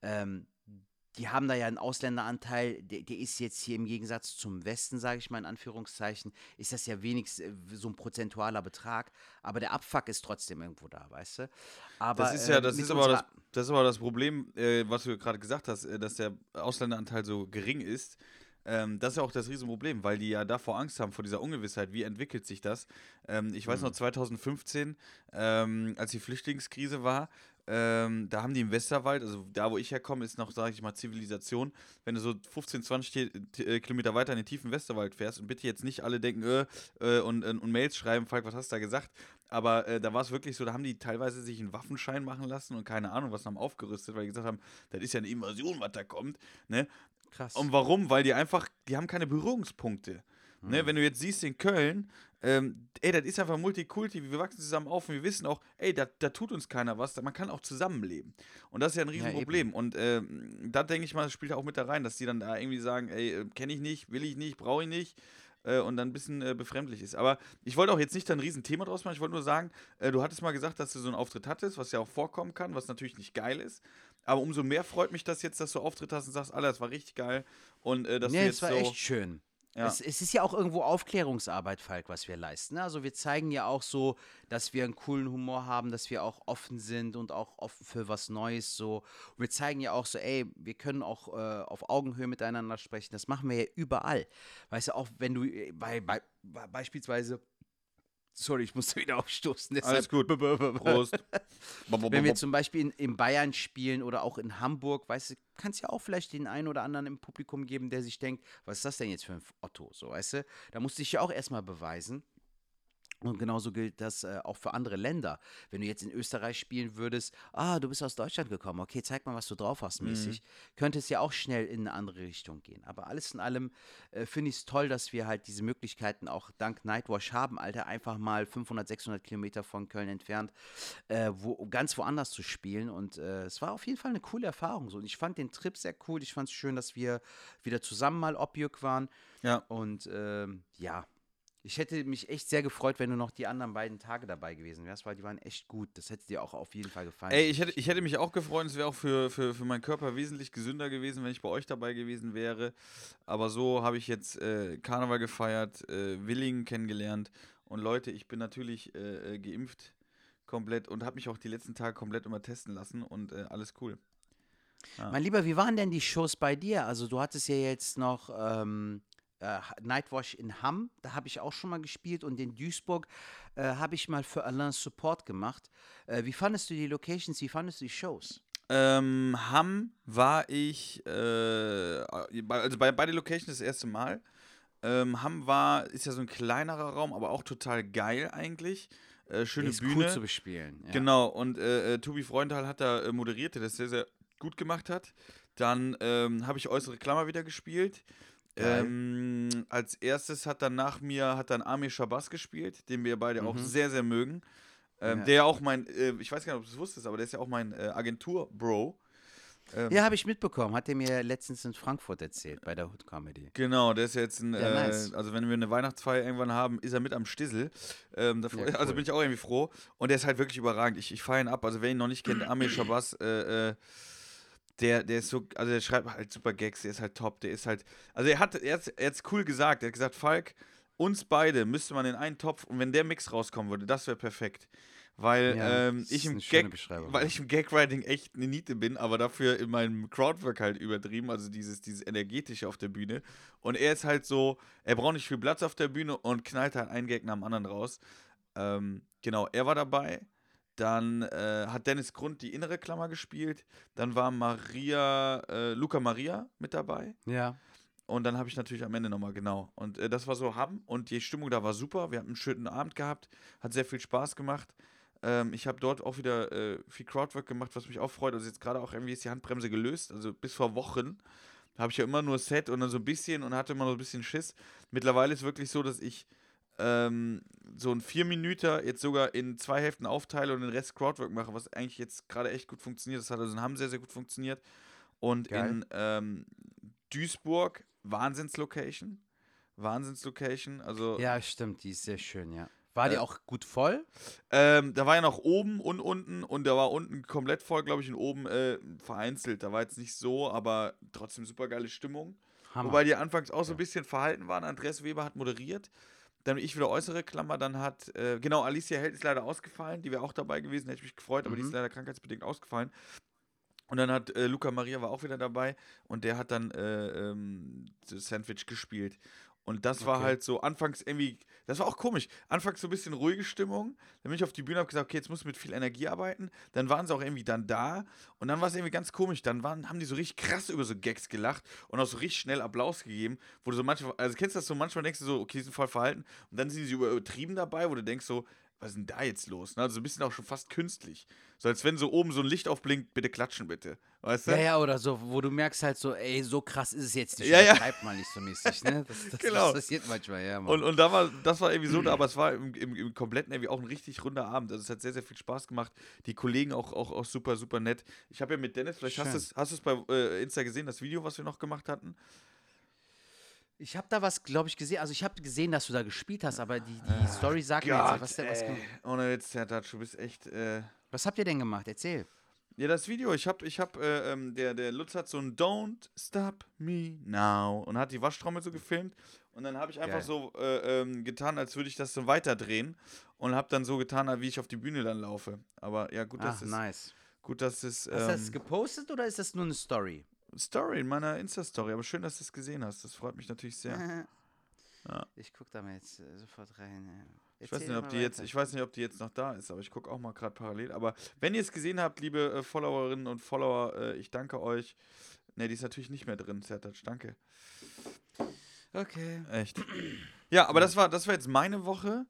Speaker 1: Ähm, die haben da ja einen Ausländeranteil, der, der ist jetzt hier im Gegensatz zum Westen, sage ich mal in Anführungszeichen, ist das ja wenigstens äh, so ein prozentualer Betrag, aber der Abfuck ist trotzdem irgendwo da, weißt du. Aber,
Speaker 2: Das ist ja,
Speaker 1: äh,
Speaker 2: das
Speaker 1: mit
Speaker 2: ist aber das, das ist aber das Problem, äh, was du gerade gesagt hast, äh, dass der Ausländeranteil so gering ist. Ähm, das ist ja auch das Riesenproblem, weil die ja davor Angst haben, vor dieser Ungewissheit, wie entwickelt sich das. Ähm, ich weiß noch, 2015, ähm, als die Flüchtlingskrise war, ähm, da haben die im Westerwald, also da, wo ich herkomme, ist noch, sage ich mal, Zivilisation. Wenn du so 15, 20 Ki- T- äh, Kilometer weiter in den tiefen Westerwald fährst und bitte jetzt nicht alle denken, äh, äh, und, und, und Mails schreiben, Falk, was hast du da gesagt? Aber äh, da war es wirklich so, da haben die teilweise sich einen Waffenschein machen lassen und keine Ahnung, was haben aufgerüstet, weil die gesagt haben, das ist ja eine Invasion, was da kommt. Ne?
Speaker 1: Krass.
Speaker 2: Und warum? Weil die einfach, die haben keine Berührungspunkte. Ne,
Speaker 1: Mhm.
Speaker 2: wenn du jetzt siehst in Köln, ähm, ey, das ist einfach Multikulti, wir wachsen zusammen auf und wir wissen auch, ey, da, da tut uns keiner was, man kann auch zusammenleben. Und das ist ja ein
Speaker 1: Ja,
Speaker 2: Riesenproblem. und ähm, da denke ich mal, das spielt auch mit da rein, dass die dann da irgendwie sagen, ey, kenne ich nicht, will ich nicht, brauche ich nicht. äh, Und dann ein bisschen äh, befremdlich ist. Aber ich wollte auch jetzt nicht da ein Riesenthema draus machen. Ich wollte nur sagen, äh, du hattest mal gesagt, dass du so einen Auftritt hattest, was ja auch vorkommen kann, was natürlich nicht geil ist. Aber umso mehr freut mich das jetzt, dass du Auftritt hast und sagst, Alter, das war richtig geil. Und äh, dass
Speaker 1: nee,
Speaker 2: du
Speaker 1: es
Speaker 2: jetzt
Speaker 1: war
Speaker 2: so.
Speaker 1: echt schön.
Speaker 2: Ja.
Speaker 1: Es, es ist ja auch irgendwo Aufklärungsarbeit, Falk, was wir leisten. ne? Also wir zeigen ja auch so, dass wir einen coolen Humor haben, dass wir auch offen sind und auch offen für was Neues so. Und wir zeigen ja auch so, ey, wir können auch äh, auf Augenhöhe miteinander sprechen. Das machen wir ja überall. Weißt du, auch wenn du äh, bei, bei beispielsweise Sorry, ich musste wieder aufstoßen.
Speaker 2: Alles gut. Prost.
Speaker 1: Wenn wir zum Beispiel in, in Bayern spielen oder auch in Hamburg, weißt du, kann es ja auch vielleicht den einen oder anderen im Publikum geben, der sich denkt, was ist das denn jetzt für ein Otto, so, weißt du? Da musst du dich ja auch erstmal beweisen. Und genauso gilt das äh, auch für andere Länder. Wenn du jetzt in Österreich spielen würdest, ah, du bist aus Deutschland gekommen, okay, zeig mal, was du drauf hast, mäßig, könnte es ja auch schnell in eine andere Richtung gehen. Aber alles in allem äh, finde ich es toll, dass wir halt diese Möglichkeiten auch dank Nightwash haben, Alter, einfach mal 500, 600 Kilometer von Köln entfernt, äh, wo, ganz woanders zu spielen. Und äh, es war auf jeden Fall eine coole Erfahrung. So. Und ich fand den Trip sehr cool. Ich fand es schön, dass wir wieder zusammen mal Objük waren.
Speaker 2: Ja.
Speaker 1: Und ähm, ja, ich hätte mich echt sehr gefreut, wenn du noch die anderen beiden Tage dabei gewesen wärst, weil die waren echt gut. Das hätte dir auch auf jeden Fall gefallen.
Speaker 2: Ey, ich hätte, ich hätte mich auch gefreut, es wäre auch für, für, für meinen Körper wesentlich gesünder gewesen, wenn ich bei euch dabei gewesen wäre. Aber so habe ich jetzt äh, Karneval gefeiert, äh, Willingen kennengelernt. Und Leute, ich bin natürlich äh, äh, geimpft komplett und habe mich auch die letzten Tage komplett immer testen lassen und äh, alles cool.
Speaker 1: Mein Lieber, wie waren denn die Shows bei dir? Also du hattest ja jetzt noch ähm, äh, Nightwash in Hamm, da habe ich auch schon mal gespielt und in Duisburg äh, habe ich mal für Alain Support gemacht. Äh, wie fandest du die Locations, wie fandest du die Shows?
Speaker 2: Ähm, Hamm war ich, äh, bei- also bei beide Locations das erste Mal. Ähm, Hamm war, ist ja so ein kleinerer Raum, aber auch total geil eigentlich. Äh, schöne
Speaker 1: Der ist
Speaker 2: Bühne.
Speaker 1: cool zu bespielen. Ja.
Speaker 2: Genau, und äh, Tobi Freundal hat da moderiert, der das sehr, sehr gut gemacht hat. Dann ähm, habe ich Äußere Klammer wieder gespielt. Ähm, als erstes hat dann nach mir hat dann Amir Shabazz gespielt, den wir beide auch
Speaker 1: Mhm.
Speaker 2: sehr, sehr mögen. Ähm,
Speaker 1: Ja.
Speaker 2: Der auch mein, äh, ich weiß gar nicht, ob du es wusstest, aber der ist ja auch mein äh, Agentur-Bro. Ähm,
Speaker 1: Ja, habe ich mitbekommen. Hat er mir letztens in Frankfurt erzählt, bei der Hood Comedy.
Speaker 2: Genau, der ist ja jetzt ein,
Speaker 1: Ja,
Speaker 2: äh,
Speaker 1: nice.
Speaker 2: also wenn wir eine Weihnachtsfeier irgendwann haben, ist er mit am Stissel. Ähm,
Speaker 1: Ja,
Speaker 2: Also
Speaker 1: cool.
Speaker 2: bin ich auch irgendwie froh. Und der ist halt wirklich überragend. Ich, ich feiere ihn ab. Also wer ihn noch nicht kennt, Amir Shabazz, äh, äh, der, der ist so, also der schreibt halt super Gags, der ist halt top, der ist halt, also er hat, er hat, hat's cool gesagt, er hat gesagt, Falk, uns beide müsste man in einen Topf und wenn der Mix rauskommen würde, das wäre perfekt. Weil
Speaker 1: Ja,
Speaker 2: ähm, ich im Gag, weil ich im Gagwriting echt eine Niete bin, aber dafür in meinem Crowdwork halt übertrieben, also dieses, dieses energetische auf der Bühne. Und er ist halt so, er braucht nicht viel Platz auf der Bühne und knallt halt einen Gag nach dem anderen raus. Ähm, genau, er war dabei. Dann äh, hat Dennis Grund die innere Klammer gespielt. Dann war Maria, äh, Luca Maria mit dabei.
Speaker 1: Ja.
Speaker 2: Und dann habe ich natürlich am Ende nochmal, genau. Und äh, das war so Hamm und die Stimmung da war super. Wir hatten einen schönen Abend gehabt, hat sehr viel Spaß gemacht. Ähm, ich habe dort auch wieder äh, viel Crowdwork gemacht, was mich auch freut. Also jetzt gerade auch irgendwie ist die Handbremse gelöst. Also bis vor Wochen habe ich ja immer nur Set und dann so ein bisschen und hatte immer noch ein bisschen Schiss. Mittlerweile ist wirklich so, dass ich ähm, so ein vier Minuten jetzt sogar in zwei Hälften aufteile und den Rest Crowdwork mache, was eigentlich jetzt gerade echt gut funktioniert. Das hat also in Hamm sehr, sehr gut funktioniert. Und
Speaker 1: Geil.
Speaker 2: in ähm, Duisburg, Wahnsinnslocation. Wahnsinnslocation. Also
Speaker 1: Ja, stimmt, die ist sehr schön, ja. War die
Speaker 2: Äh,
Speaker 1: auch gut voll?
Speaker 2: ähm, da war ja noch oben und unten und da war unten komplett voll, glaube ich, und oben äh, vereinzelt. Da war jetzt nicht so, aber trotzdem super geile Stimmung.
Speaker 1: Hammer.
Speaker 2: Wobei die anfangs auch so ein bisschen verhalten waren. Andreas Weber hat moderiert. Dann ich wieder äußere Klammer. Dann hat, äh, genau, Alicia Held ist leider ausgefallen. Die wäre auch dabei gewesen, hätte ich mich gefreut, aber die ist
Speaker 1: Mhm.
Speaker 2: leider krankheitsbedingt ausgefallen. Und dann hat äh, Luca Maria war auch wieder dabei und der hat dann äh, ähm, Sandwich gespielt. Und das war
Speaker 1: Okay.
Speaker 2: halt so anfangs irgendwie, das war auch komisch. Anfangs so ein bisschen ruhige Stimmung. Dann bin ich auf die Bühne und habe gesagt, okay, jetzt muss ich mit viel Energie arbeiten. Dann waren sie auch irgendwie dann da. Und dann war es irgendwie ganz komisch. Dann waren, haben die so richtig krass über so Gags gelacht und auch so richtig schnell Applaus gegeben. Wo du so manchmal, also kennst du das so, manchmal denkst du so, okay, die sind voll verhalten. Und dann sind sie übertrieben dabei, wo du denkst so, was ist denn da jetzt los? Ne? Also so ein bisschen auch schon fast künstlich. So als wenn so oben so ein Licht aufblinkt, bitte klatschen bitte. Weißt du?
Speaker 1: Ja, ja, oder so, wo du merkst halt so, ey, so krass ist es jetzt nicht.
Speaker 2: Ja, ja.
Speaker 1: Schreib mal nicht so mäßig, ne? Das, das,
Speaker 2: Genau.
Speaker 1: das passiert manchmal, ja, Mann.
Speaker 2: Und, und da war, das war irgendwie so, aber es war im, im, im kompletten irgendwie auch ein richtig runder Abend. Also es hat sehr, sehr viel Spaß gemacht. Die Kollegen auch, auch, auch super, super nett. Ich habe ja mit Dennis, vielleicht hast
Speaker 1: Schön.
Speaker 2: du es hast du's bei äh, Insta gesehen, das Video, was wir noch gemacht hatten.
Speaker 1: Ich habe da was, glaube ich, gesehen. Also ich habe gesehen, dass du da gespielt hast, aber die, die Story sagt mir jetzt, was, der- was,
Speaker 2: ey. Ohne Witz, Sertac, du bist echt. Äh
Speaker 1: was habt ihr denn gemacht? Erzähl.
Speaker 2: ja, das Video, ich hab, ich hab, äh, ähm, der, der Lutz hat so ein Don't Stop Me Now und hat die Waschtrommel so gefilmt und dann habe ich einfach
Speaker 1: Geil.
Speaker 2: so äh, ähm, getan, als würde ich das so weiterdrehen und habe dann so getan, wie ich auf die Bühne dann laufe. Aber ja, gut,
Speaker 1: Ach,
Speaker 2: dass es,
Speaker 1: nice.
Speaker 2: gut, dass es
Speaker 1: Hast du das
Speaker 2: ähm,
Speaker 1: gepostet oder ist das nur eine Story?
Speaker 2: Story in meiner Insta-Story, aber schön, dass du es gesehen hast. Das freut mich natürlich sehr. Ja.
Speaker 1: Ich guck da mal jetzt äh, sofort rein. ja.
Speaker 2: Ich weiß, nicht, ob die jetzt, ich weiß nicht, ob die jetzt noch da ist, aber ich gucke auch mal gerade parallel. Aber wenn ihr es gesehen habt, liebe äh, Followerinnen und Follower, äh, ich danke euch. Ne, die ist natürlich nicht mehr drin, Sertac, danke.
Speaker 1: Okay.
Speaker 2: Echt. Ja, aber das war, das war jetzt meine Woche.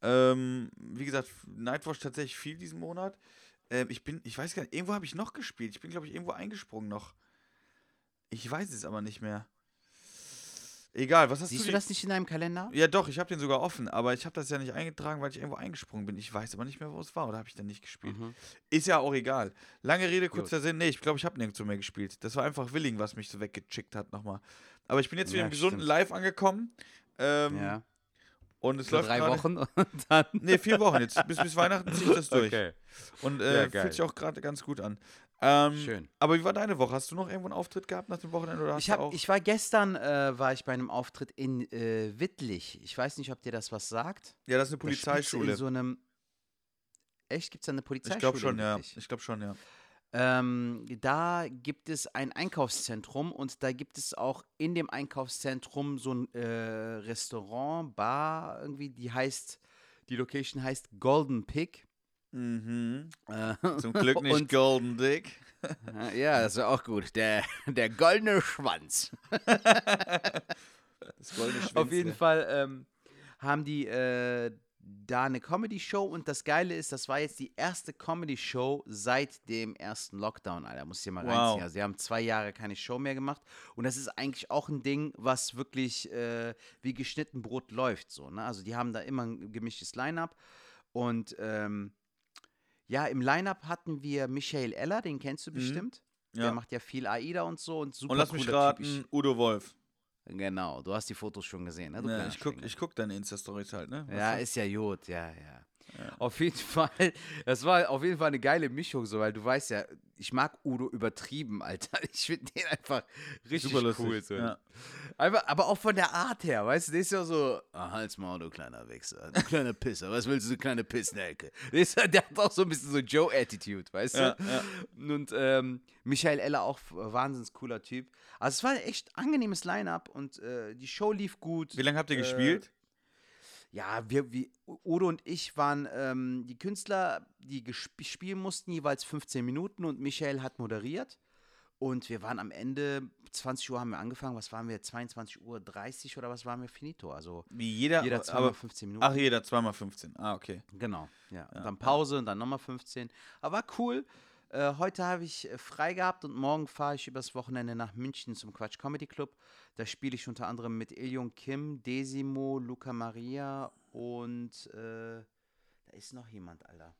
Speaker 2: Ähm, wie gesagt, Nightwatch tatsächlich viel diesen Monat. Ähm, ich bin, ich weiß gar nicht, irgendwo habe ich noch gespielt. Ich bin, glaube ich, irgendwo eingesprungen noch. Ich weiß es aber nicht mehr. Egal, was hast
Speaker 1: Siehst
Speaker 2: du
Speaker 1: du das nicht in deinem Kalender?
Speaker 2: Ja, doch, ich habe den sogar offen, aber ich habe das ja nicht eingetragen, weil ich irgendwo eingesprungen bin. Ich weiß aber nicht mehr, wo es war, oder habe ich dann nicht gespielt?
Speaker 1: Mhm.
Speaker 2: Ist ja auch egal. Lange Rede, kurzer Sinn. Nee, ich glaube, ich habe nirgendwo mehr gespielt. Das war einfach Willing, was mich so weggechickt hat nochmal. Aber ich bin jetzt wieder
Speaker 1: Ja,
Speaker 2: im gesunden
Speaker 1: stimmt.
Speaker 2: Live angekommen. Ähm,
Speaker 1: Ja.
Speaker 2: Und es
Speaker 1: Für
Speaker 2: läuft
Speaker 1: drei
Speaker 2: gerade-
Speaker 1: Wochen und dann.
Speaker 2: Nee, vier Wochen jetzt. Bis, bis Weihnachten ziehe ich das durch.
Speaker 1: Okay.
Speaker 2: Und
Speaker 1: Ja,
Speaker 2: äh,
Speaker 1: geil.
Speaker 2: fühlt sich auch gerade ganz gut an. Ähm,
Speaker 1: Schön.
Speaker 2: Aber wie war deine Woche? Hast du noch irgendwo einen Auftritt gehabt nach dem Wochenende? Oder hast
Speaker 1: Ich,
Speaker 2: du
Speaker 1: hab,
Speaker 2: auch?
Speaker 1: ich war gestern äh, war ich bei einem Auftritt in äh, Wittlich. Ich weiß nicht, ob dir das was sagt.
Speaker 2: ja, das ist eine
Speaker 1: Da
Speaker 2: Polizeischule.
Speaker 1: In so einem Echt? Gibt es da eine Polizeischule?
Speaker 2: ich glaube schon, ja. Ich glaube schon, ja.
Speaker 1: Ähm, da gibt es ein Einkaufszentrum und da gibt es auch in dem Einkaufszentrum so ein äh, Restaurant, Bar irgendwie, die heißt, die Location heißt Golden Pig.
Speaker 2: Mhm. Zum Glück nicht
Speaker 1: Und-
Speaker 2: Golden Dick.
Speaker 1: ja, das ist auch gut. Der, der goldene Schwanz.
Speaker 2: Das goldene
Speaker 1: Auf jeden. Fall ähm, haben die äh, da eine Comedy-Show und das Geile ist, das war jetzt die erste Comedy-Show seit dem ersten Lockdown, Alter. Muss ich dir mal
Speaker 2: Wow.
Speaker 1: reinziehen. Also, sie haben zwei Jahre keine Show mehr gemacht und das ist eigentlich auch ein Ding, was wirklich äh, wie geschnitten Brot läuft. So, ne? Also, die haben da immer ein gemischtes Line-Up und ähm, ja, im Line-Up hatten wir Michael Eller, den kennst du bestimmt. Der
Speaker 2: Mhm. Ja.
Speaker 1: macht ja viel AIDA und so und super
Speaker 2: Und lass mich raten, Udo Wolf.
Speaker 1: Genau, du hast die Fotos schon gesehen, ne? Du
Speaker 2: Ja, ich guck,
Speaker 1: Schwingel.
Speaker 2: ich guck deine Insta-Stories halt, ne?
Speaker 1: Ja, ist ja gut, ja, ja. Auf jeden Fall, das war auf jeden Fall eine geile Mischung, so, weil du weißt ja, ich mag Udo übertrieben, Alter. Ich finde den einfach richtig cool. So.
Speaker 2: Ja.
Speaker 1: Einfach, aber auch von der Art her, weißt du, der ist ja so,
Speaker 3: Ah, halt's Maul, du kleiner Wichser. Du kleiner Pisser. Was willst du, du kleine Pissnelke?
Speaker 1: der, ist, der hat auch so ein bisschen so Joe-Attitude, weißt
Speaker 2: Ja,
Speaker 1: du?
Speaker 2: ja.
Speaker 1: Und ähm, Michael Eller auch wahnsinns cooler Typ. Also es war ein echt angenehmes Line-Up und äh, die Show lief gut.
Speaker 2: Wie lange habt ihr
Speaker 1: Äh,
Speaker 2: gespielt?
Speaker 1: Ja, wir, wir, Udo und ich waren ähm, die Künstler, die spielen mussten, jeweils 15 Minuten und Michael hat moderiert. Und wir waren am Ende, 20 Uhr haben wir angefangen, was waren wir, 22 Uhr 30 oder was waren wir, finito? Also
Speaker 2: Wie jeder,
Speaker 1: jeder zweimal
Speaker 2: aber,
Speaker 1: 15 Minuten.
Speaker 2: Ach, jeder zweimal 15. Ah, okay.
Speaker 1: Genau, ja. Und dann Pause und dann nochmal 15. Aber war cool. Äh, heute habe ich äh, frei gehabt und morgen fahre ich übers Wochenende nach München zum Quatsch Comedy Club. Da spiele ich unter anderem mit Ilion Kim, Desimo, Luca Maria und äh, da ist noch jemand, Alter.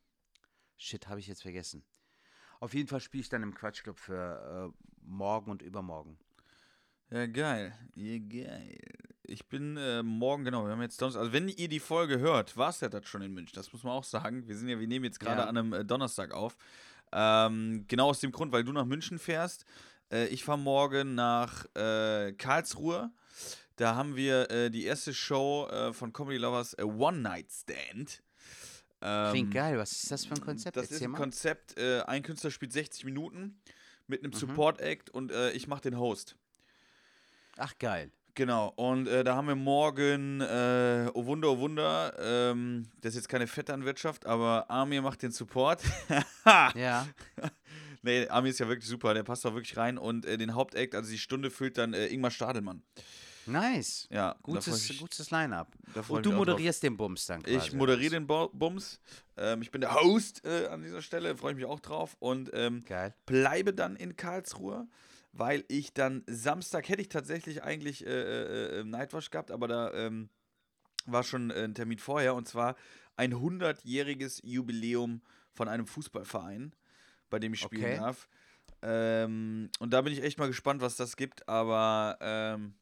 Speaker 1: Shit, habe ich jetzt vergessen. Auf jeden Fall spiele ich dann im Quatsch Club für äh, morgen und übermorgen.
Speaker 2: Ja, geil. Ja, geil. Ich bin äh, morgen, genau, wir haben jetzt Donnerstag. Also, wenn ihr die Folge hört, war es ja das schon in München. Das muss man auch sagen. Wir sind ja, wir nehmen jetzt gerade
Speaker 1: Ja.
Speaker 2: an einem äh, Donnerstag auf. Ähm, genau aus dem Grund, weil du nach München fährst. Äh, ich fahre morgen nach äh, Karlsruhe. Da haben wir äh, die erste Show äh, von Comedy Lovers, äh, One Night Stand. Ähm,
Speaker 1: Klingt geil. Was ist das für ein Konzept?
Speaker 2: Das ist
Speaker 1: Erzähl
Speaker 2: ein
Speaker 1: mal.
Speaker 2: Konzept, äh, ein Künstler spielt 60 Minuten mit
Speaker 1: Mhm.
Speaker 2: einem Support-Act und ich mache den Host.
Speaker 1: Ach, geil.
Speaker 2: Genau, und äh, da haben wir morgen, äh, oh Wunder, oh Wunder, ähm, das ist jetzt keine Vetternwirtschaft, aber Amir macht den Support.
Speaker 1: Ja.
Speaker 2: nee, Amir ist ja wirklich super, der passt auch wirklich rein und äh, den Hauptakt, also die Stunde füllt dann äh, Ingmar Stadelmann.
Speaker 1: Nice.
Speaker 2: Ja, freu ich
Speaker 1: Gutes, gutes Line-Up. Und du moderierst den Bums dann quasi.
Speaker 2: Ich moderiere den Bo Bums, ähm, ich bin der Host äh, an dieser Stelle, freue ich mich auch drauf und ähm,
Speaker 1: Geil.
Speaker 2: bleibe dann in Karlsruhe, weil ich dann Samstag hätte ich tatsächlich eigentlich äh, äh, äh, Nightwash gehabt, aber da ähm, war schon äh, ein Termin vorher und zwar ein 100-jähriges Jubiläum von einem Fußballverein, bei dem ich spielen
Speaker 1: Okay.
Speaker 2: darf. Ähm, und da bin ich echt mal gespannt, was das gibt, aber ähm,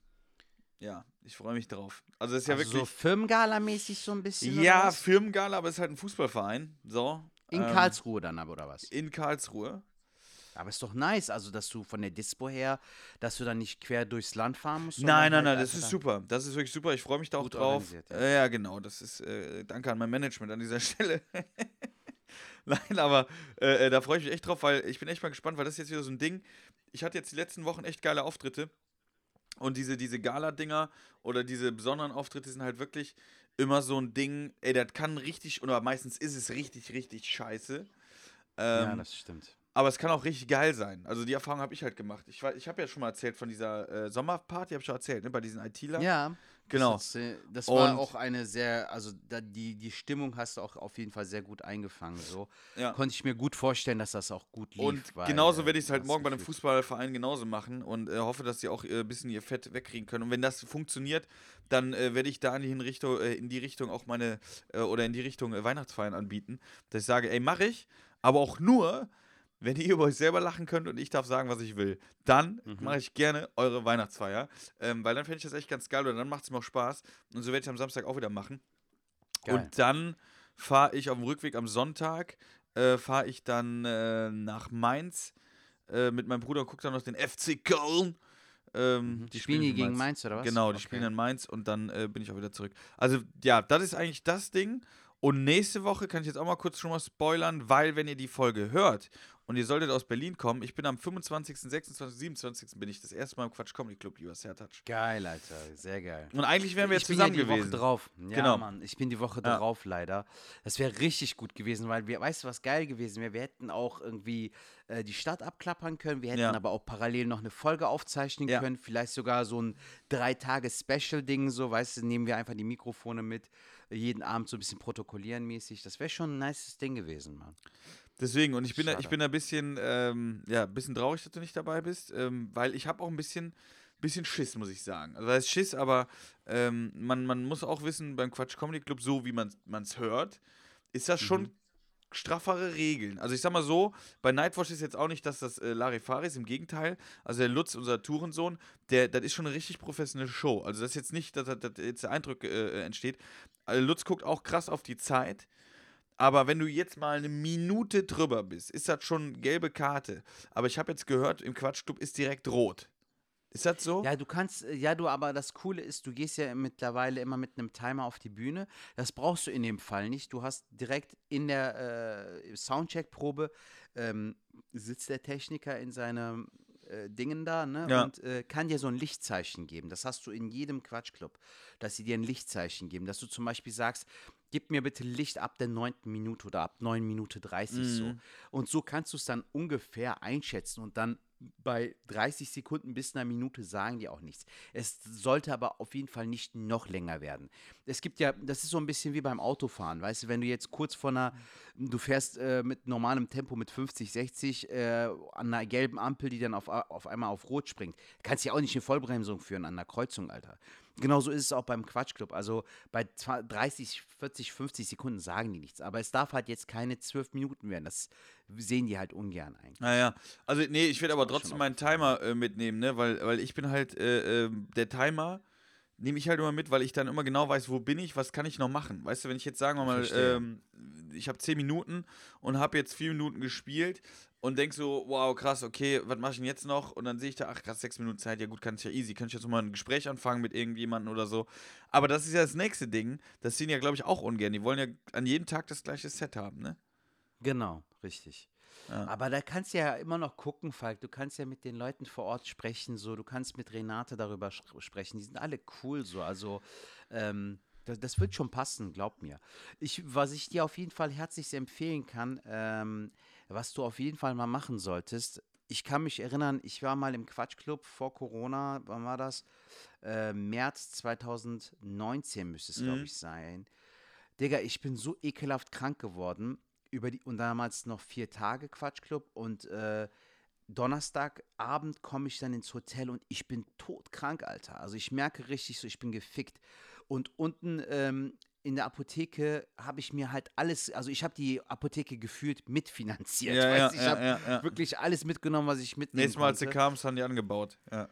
Speaker 2: ja, ich freue mich drauf. Also das ist ja
Speaker 1: also
Speaker 2: wirklich
Speaker 1: so Firmengala-mäßig so ein bisschen?
Speaker 2: ja? Firmengala, aber es ist halt ein Fußballverein. So.
Speaker 1: In
Speaker 2: ähm,
Speaker 1: Karlsruhe dann aber, oder was?
Speaker 2: In Karlsruhe.
Speaker 1: Aber ist doch nice, also dass du von der Dispo her, dass du dann nicht quer durchs Land fahren musst.
Speaker 2: Nein, nein,
Speaker 1: sondern
Speaker 2: nein,
Speaker 1: halt
Speaker 2: das ist super. Das ist wirklich super. Ich freue mich da auch drauf.
Speaker 1: ja.
Speaker 2: Ja, genau. Das ist, äh, danke an mein Management an dieser Stelle. Nein, aber äh, äh, da freue ich mich echt drauf, weil ich bin echt mal gespannt, weil das ist jetzt wieder so ein Ding. Ich hatte jetzt die letzten Wochen echt geile Auftritte. Und diese, diese Gala-Dinger oder diese besonderen Auftritte sind halt wirklich immer so ein Ding, ey, das kann richtig, oder meistens ist es richtig, richtig scheiße. Ähm,
Speaker 1: ja, das stimmt.
Speaker 2: Aber es kann auch richtig geil sein. Also die Erfahrung habe ich halt gemacht. Ich, war- ich habe ja schon mal erzählt von dieser äh, Sommerparty, habe ich schon erzählt, ne? bei diesen IT-Lern.
Speaker 1: Ja.
Speaker 2: genau.
Speaker 1: Das, äh, das war
Speaker 2: Und-
Speaker 1: auch eine sehr, also da, die, die Stimmung hast du auch auf jeden Fall sehr gut eingefangen. So
Speaker 2: Ja.
Speaker 1: konnte ich mir gut vorstellen, dass das auch gut lief.
Speaker 2: Und
Speaker 1: weil,
Speaker 2: genauso
Speaker 1: äh,
Speaker 2: werde ich es halt morgen bei einem Fußballverein genauso machen und äh, hoffe, dass sie auch äh, ein bisschen ihr Fett wegkriegen können. Und wenn das funktioniert, dann äh, werde ich da in die Hinrichtung, äh, in die Richtung auch meine, äh, oder in die Richtung äh, Weihnachtsfeiern anbieten, dass ich sage, ey, mache ich, aber auch nur, wenn ihr über euch selber lachen könnt und ich darf sagen, was ich will. Dann
Speaker 1: Mhm.
Speaker 2: mache ich gerne eure Weihnachtsfeier, ähm, weil dann fände ich das echt ganz geil und dann macht es mir auch Spaß. Und so werde ich am Samstag auch wieder machen.
Speaker 1: Geil.
Speaker 2: Und dann fahre ich auf dem Rückweg am Sonntag, äh, fahre ich dann äh, nach Mainz äh, mit meinem Bruder und gucke dann noch den FC Köln. Ähm,
Speaker 1: Die spielen die
Speaker 2: in
Speaker 1: gegen Mainz oder was?
Speaker 2: Genau, die
Speaker 1: Okay.
Speaker 2: spielen in Mainz und dann äh, bin ich auch wieder zurück. Also ja, das ist eigentlich das Ding. Und nächste Woche kann ich jetzt auch mal kurz schon mal spoilern, weil wenn ihr die Folge hört und ihr solltet aus Berlin kommen, ich bin am 25., 26., 27. bin ich das erste Mal im Quatsch Comedy Club, lieber Sertac.
Speaker 1: Geil, Alter, sehr geil.
Speaker 2: Und eigentlich wären wir
Speaker 1: ich
Speaker 2: jetzt
Speaker 1: bin
Speaker 2: zusammen
Speaker 1: ja die
Speaker 2: gewesen.
Speaker 1: Woche drauf. Ja,
Speaker 2: Genau.
Speaker 1: Mann, ich bin die Woche
Speaker 2: Ja.
Speaker 1: drauf leider. Das wäre richtig gut gewesen, weil wir, weißt du, was geil gewesen wäre? Wir hätten auch irgendwie äh, die Stadt abklappern können. Wir hätten
Speaker 2: Ja.
Speaker 1: aber auch parallel noch eine Folge aufzeichnen
Speaker 2: Ja.
Speaker 1: können. Vielleicht sogar so ein drei Tage Special-Ding, so, weißt du, nehmen wir einfach die Mikrofone mit, jeden Abend so ein bisschen protokollieren mäßig. Das wäre schon ein nices Ding gewesen, Mann.
Speaker 2: Deswegen, und ich bin, da, ich bin da ein bisschen, ähm, ja, ein bisschen traurig, dass du nicht dabei bist, ähm, weil ich habe auch ein bisschen, bisschen Schiss, muss ich sagen. Also, das heißt Schiss, aber ähm, man, man muss auch wissen, beim Quatsch Comedy Club, so wie man es hört, ist das schon straffere Regeln. Also ich sag mal so, bei Nightwatch ist jetzt auch nicht, dass das äh, Larifari ist, im Gegenteil. Also der Lutz, unser Tourensohn, der, das ist schon eine richtig professionelle Show. Also das ist jetzt nicht, dass, dass, dass jetzt der Eindruck äh, entsteht. Also Lutz guckt auch krass auf die Zeit. Aber wenn du jetzt mal eine Minute drüber bist, ist das schon gelbe Karte. Aber ich habe jetzt gehört, im Quatschclub ist direkt rot. Ist das so?
Speaker 1: Ja, du kannst, äh, ja, du, aber das Coole ist, du gehst ja mittlerweile immer mit einem Timer auf die Bühne. Das brauchst du in dem Fall nicht. Du hast direkt in der äh, Soundcheck-Probe ähm, sitzt der Techniker in seinem äh, Dingen da, ne?
Speaker 2: Ja.
Speaker 1: Und äh, kann dir so ein Lichtzeichen geben. Das hast du in jedem Quatschclub, dass sie dir ein Lichtzeichen geben. Dass du zum Beispiel sagst, gib mir bitte Licht ab der neunten Minute oder ab 9 Minute 30 so.
Speaker 2: Mhm.
Speaker 1: Und so kannst du es dann ungefähr einschätzen und dann bei 30 Sekunden bis einer Minute sagen die auch nichts. Es sollte aber auf jeden Fall nicht noch länger werden. Es gibt ja, das ist so ein bisschen wie beim Autofahren, weißt du, wenn du jetzt kurz vor einer, du fährst äh, mit normalem Tempo mit 50, 60 äh, an einer gelben Ampel, die dann auf, auf einmal auf Rot springt, kannst ja auch nicht eine Vollbremsung führen an einer Kreuzung, Alter. Genauso ist es auch beim Quatschclub. Also bei 20, 30, 40, 50 Sekunden sagen die nichts. Aber es darf halt jetzt keine 12 Minuten werden. Das sehen die halt ungern eigentlich.
Speaker 2: Naja, also nee, ich werde aber trotzdem meinen Timer äh, mitnehmen, ne? Weil, weil ich bin halt, äh, äh, der Timer nehme ich halt immer mit, weil ich dann immer genau weiß, wo bin ich, was kann ich noch machen. Weißt du, wenn ich jetzt sagen wir mal, ähm, ich habe 10 Minuten und habe jetzt 4 Minuten gespielt und denk so, wow, krass, okay, was mache ich denn jetzt noch? Und dann sehe ich da, ach krass, 6 Minuten Zeit, ja gut, kann ich ja easy, kann ich jetzt mal ein Gespräch anfangen mit irgendjemandem oder so. Aber das ist ja das nächste Ding, das sehen ja, glaube ich, auch ungern. Die wollen ja an jedem Tag das gleiche Set haben, ne?
Speaker 1: Genau, richtig.
Speaker 2: Ja.
Speaker 1: Aber da kannst du ja immer noch gucken, Falk. Du kannst ja mit den Leuten vor Ort sprechen, so. Du kannst mit Renate darüber sprechen. Die sind alle cool, so. Also, ähm, das, das wird schon passen, glaub mir. Ich, was ich dir auf jeden Fall herzlich empfehlen kann, ähm, was du auf jeden Fall mal machen solltest. Ich kann mich erinnern, ich war mal im Quatschclub vor Corona, wann war das? Äh, März 2019 müsste es, glaube
Speaker 2: Mhm.
Speaker 1: ich, sein. Digga, ich bin so ekelhaft krank geworden. Über die, und damals noch vier Tage Quatschclub und äh, Donnerstagabend komme ich dann ins Hotel und ich bin todkrank, Alter. Also ich merke richtig so, ich bin gefickt. Und unten ähm, in der Apotheke habe ich mir halt alles, also ich habe die Apotheke gefühlt mitfinanziert.
Speaker 2: Ja, ja,
Speaker 1: ich habe
Speaker 2: ja,
Speaker 1: wirklich alles mitgenommen, was ich mitnehmen
Speaker 2: Nächstes Mal, als
Speaker 1: konnte.
Speaker 2: sie kamen, haben die angebaut. Ja.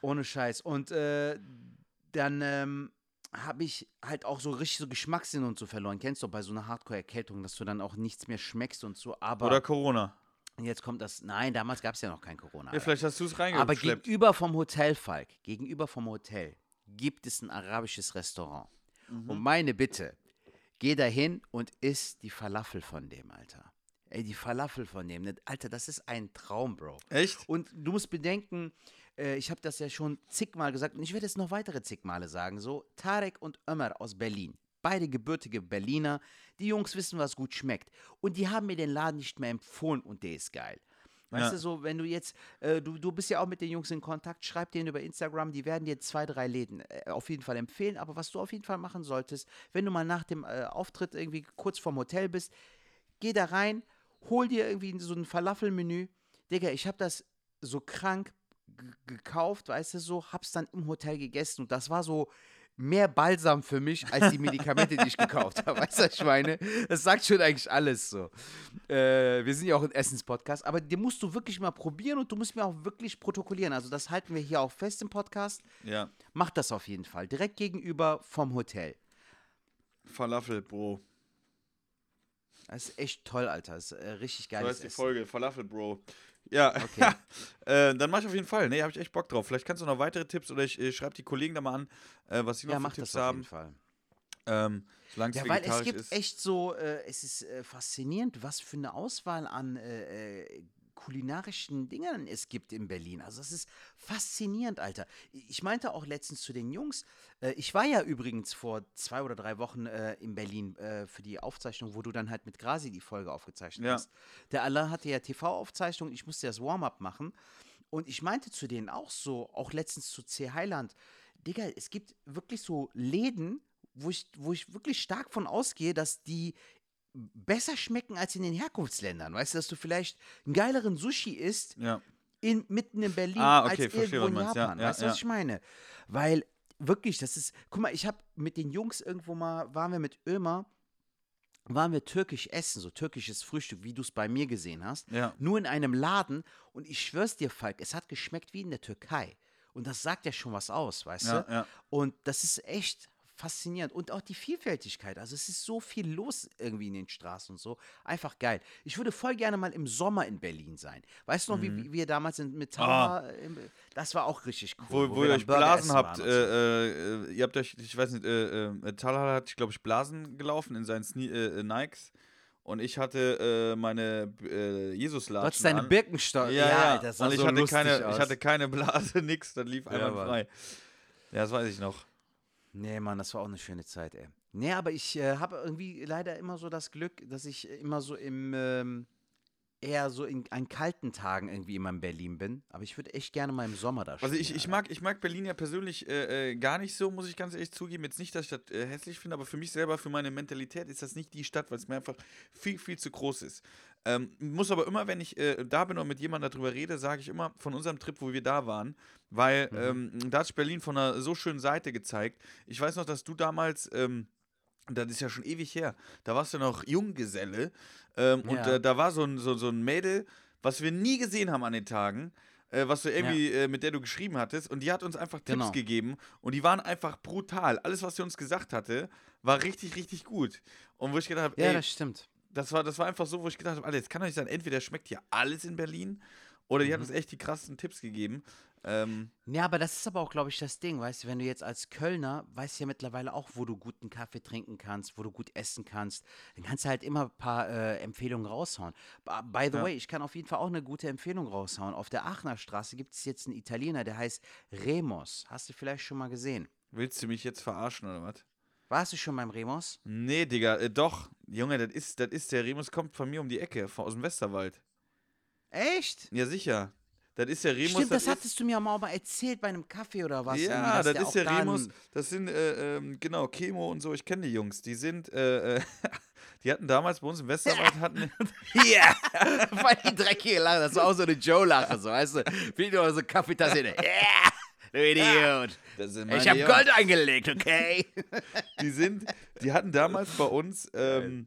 Speaker 1: Ohne Scheiß. Und äh, dann ähm, habe ich halt auch so richtig so Geschmackssinn und so verloren. Kennst du bei so einer Hardcore-Erkältung, dass du dann auch nichts mehr schmeckst und so. Aber
Speaker 2: Oder Corona.
Speaker 1: jetzt kommt das. Nein, damals gab es ja noch kein Corona.
Speaker 2: Ja, vielleicht hast du es
Speaker 1: Aber
Speaker 2: reingeschleppt.
Speaker 1: gegenüber vom Hotel, Falk, gegenüber vom Hotel gibt es ein arabisches Restaurant.
Speaker 2: Mhm.
Speaker 1: Und meine Bitte, geh da hin und isst die Falafel von dem, Alter. Ey, die Falafel von dem. ne? Alter, das ist ein Traum, Bro.
Speaker 2: Echt?
Speaker 1: Und du musst bedenken, äh, ich habe das ja schon zigmal gesagt und ich werde es noch weitere zig Male sagen. So, Tarek und Ömer aus Berlin. Beide gebürtige Berliner. Die Jungs wissen, was gut schmeckt. Und die haben mir den Laden nicht mehr empfohlen und der ist geil. Weißt
Speaker 2: Ja.
Speaker 1: du, so, wenn du jetzt, äh, du, du bist ja auch mit den Jungs in Kontakt, schreib denen über Instagram, die werden dir zwei, drei Läden äh, auf jeden Fall empfehlen. Aber was du auf jeden Fall machen solltest, wenn du mal nach dem äh, Auftritt irgendwie kurz vorm Hotel bist, geh da rein, hol dir irgendwie so ein Falafelmenü. Digga, ich habe das so krank gekauft, weißt du, so, hab's dann im Hotel gegessen und das war so mehr Balsam für mich als die Medikamente, die ich gekauft habe. Weißt du, was ich meine? Das sagt schon eigentlich alles so. Äh, wir sind ja auch ein Essenspodcast, aber den musst du wirklich mal probieren und du musst mir auch wirklich protokollieren. Also das halten wir hier auch fest im Podcast.
Speaker 2: Ja.
Speaker 1: Mach das auf jeden Fall. Direkt gegenüber vom Hotel.
Speaker 2: Falafel, Bro.
Speaker 1: Das ist echt toll, Alter. Das ist äh, richtig
Speaker 2: So
Speaker 1: geiles
Speaker 2: heißt die
Speaker 1: Essen.
Speaker 2: Folge. Falafel, Bro. Ja,
Speaker 1: Okay.
Speaker 2: äh, dann mach ich auf jeden Fall. Nee, habe ich echt Bock drauf. Vielleicht kannst du noch weitere Tipps oder ich äh, schreibe die Kollegen da mal an, äh, was sie noch
Speaker 1: Ja,
Speaker 2: für
Speaker 1: mach
Speaker 2: Tipps
Speaker 1: das auf
Speaker 2: haben.
Speaker 1: jeden Fall.
Speaker 2: Ähm, solange
Speaker 1: Ja, weil es gibt
Speaker 2: ist.
Speaker 1: echt so, äh, es ist äh, faszinierend, was für eine Auswahl an äh, äh, kulinarischen Dingen es gibt in Berlin. Also es ist faszinierend, Alter. Ich meinte auch letztens zu den Jungs, äh, ich war ja übrigens vor zwei oder drei Wochen äh, in Berlin äh, für die Aufzeichnung, wo du dann halt mit Grasi die Folge aufgezeichnet
Speaker 2: Ja.
Speaker 1: hast. Der Allah hatte ja TV-Aufzeichnung, ich musste das Warm-up machen. Und ich meinte zu denen auch so, auch letztens zu C. Heiland, Digga, es gibt wirklich so Läden, wo ich, wo ich wirklich stark von ausgehe, dass die besser schmecken als in den Herkunftsländern. Weißt du, dass du vielleicht einen geileren Sushi isst
Speaker 2: Ja.
Speaker 1: in, mitten in Berlin
Speaker 2: Ah, okay,
Speaker 1: als
Speaker 2: verstehe,
Speaker 1: irgendwo in
Speaker 2: meinst. Ja,
Speaker 1: Japan.
Speaker 2: ja,
Speaker 1: weißt du, was ich meine? Weil wirklich, das ist, guck mal, ich habe mit den Jungs irgendwo mal, waren wir mit Ömer, waren wir türkisch essen, so türkisches Frühstück, wie du es bei mir gesehen hast. Nur in einem Laden und ich schwör's dir, Falk, es hat geschmeckt wie in der Türkei. Und das sagt ja schon was aus, weißt
Speaker 2: Ja,
Speaker 1: du?
Speaker 2: ja.
Speaker 1: Und das ist echt faszinierend. Und auch die Vielfältigkeit. Also es ist so viel los irgendwie in den Straßen und so. Einfach geil. Ich würde voll gerne mal im Sommer in Berlin sein. Weißt du noch, wie, wie wir damals in, mit Tara, im- das war auch richtig cool.
Speaker 2: Wo, wo
Speaker 1: wir
Speaker 2: ihr
Speaker 1: dann
Speaker 2: euch Blasen habt, äh, äh, ihr habt euch, ich weiß nicht, äh, äh, Talha hat, glaube ich, Blasen gelaufen in seinen Sne äh, äh, Nikes und ich hatte äh, meine äh,
Speaker 1: Du
Speaker 2: Jesus-Latschen
Speaker 1: hattest deine. Birkenstock.
Speaker 2: Ja, ja,
Speaker 1: Alter, das sah
Speaker 2: und ich
Speaker 1: so
Speaker 2: hatte,
Speaker 1: lustig
Speaker 2: keine,
Speaker 1: aus.
Speaker 2: ich hatte keine Blase, nix, das lief
Speaker 1: Ja,
Speaker 2: einwandfrei. Ja, das weiß ich noch.
Speaker 1: Nee, Mann, das war auch eine schöne Zeit, ey. Nee, aber ich äh, habe irgendwie leider immer so das Glück, dass ich immer so im, ähm, eher so in, an kalten Tagen irgendwie immer in Berlin bin. Aber ich würde echt gerne mal im Sommer da
Speaker 2: Also
Speaker 1: spielen,
Speaker 2: ich, ich,
Speaker 1: Alter.
Speaker 2: mag, ich mag Berlin ja persönlich äh, äh, gar nicht so, muss ich ganz ehrlich zugeben. Jetzt nicht, dass ich das äh, hässlich finde, aber für mich selber, für meine Mentalität ist das nicht die Stadt, weil es mir einfach viel, viel zu groß ist. Ähm, muss aber immer, wenn ich äh, da bin und mit jemandem darüber rede, sage ich immer von unserem Trip, wo wir da waren, weil ähm, da hat sich Berlin von einer so schönen Seite gezeigt. Ich weiß noch, dass du damals... Ähm, das ist ja schon ewig her. Da warst du noch Junggeselle. Ähm, Und
Speaker 1: Ja.
Speaker 2: äh, da war so ein, so, so ein Mädel, was wir nie gesehen haben an den Tagen, äh, was du irgendwie, äh, mit der du geschrieben hattest. Und die hat uns einfach Tipps
Speaker 1: Genau.
Speaker 2: gegeben. Und die waren einfach brutal. Alles, was sie uns gesagt hatte, war richtig, richtig gut. Und wo ich gedacht habe,
Speaker 1: Ja,
Speaker 2: ey,
Speaker 1: das stimmt.
Speaker 2: das war, das war einfach so, wo ich gedacht habe, Alter, jetzt kann doch nicht sein, entweder schmeckt hier alles in Berlin oder die hat
Speaker 1: Mhm.
Speaker 2: uns echt die krassen Tipps gegeben. Ähm,
Speaker 1: Ja, aber das ist aber auch, glaube ich, das Ding, weißt du, wenn du jetzt als Kölner, weißt ja mittlerweile auch, wo du guten Kaffee trinken kannst, wo du gut essen kannst, dann kannst du halt immer ein paar äh, Empfehlungen raushauen. By the
Speaker 2: Ja.
Speaker 1: way, ich kann auf jeden Fall auch eine gute Empfehlung raushauen. Auf der Aachener Straße gibt es jetzt einen Italiener, der heißt Remos. Hast du vielleicht schon mal gesehen?
Speaker 2: willst du mich jetzt verarschen oder was?
Speaker 1: Warst du schon beim Remos?
Speaker 2: Nee, Digga, äh, doch. Junge, das ist, das ist der Remus, kommt von mir um die Ecke, von, aus dem Westerwald.
Speaker 1: Echt?
Speaker 2: Ja, sicher. Das ist der Remus.
Speaker 1: Stimmt, das,
Speaker 2: ist,
Speaker 1: hattest du mir mal mal erzählt bei einem Kaffee oder was?
Speaker 2: Ja, das ist
Speaker 1: auch da
Speaker 2: Remus. Das sind, äh, ähm, genau, Chemo und so. Ich kenne die Jungs. Die sind, äh, äh, die hatten damals bei uns im Westerwald, hatten,
Speaker 1: Ja, voll die dreckige Lache. Das war auch so eine Joe-Lache, so, weißt du? Wie du so Kaffeetasse. Ja, du Idiot.
Speaker 2: das
Speaker 1: Ich
Speaker 2: meine
Speaker 1: hab
Speaker 2: Jungs.
Speaker 1: Gold eingelegt, okay?
Speaker 2: Die sind, die hatten damals bei uns, ähm,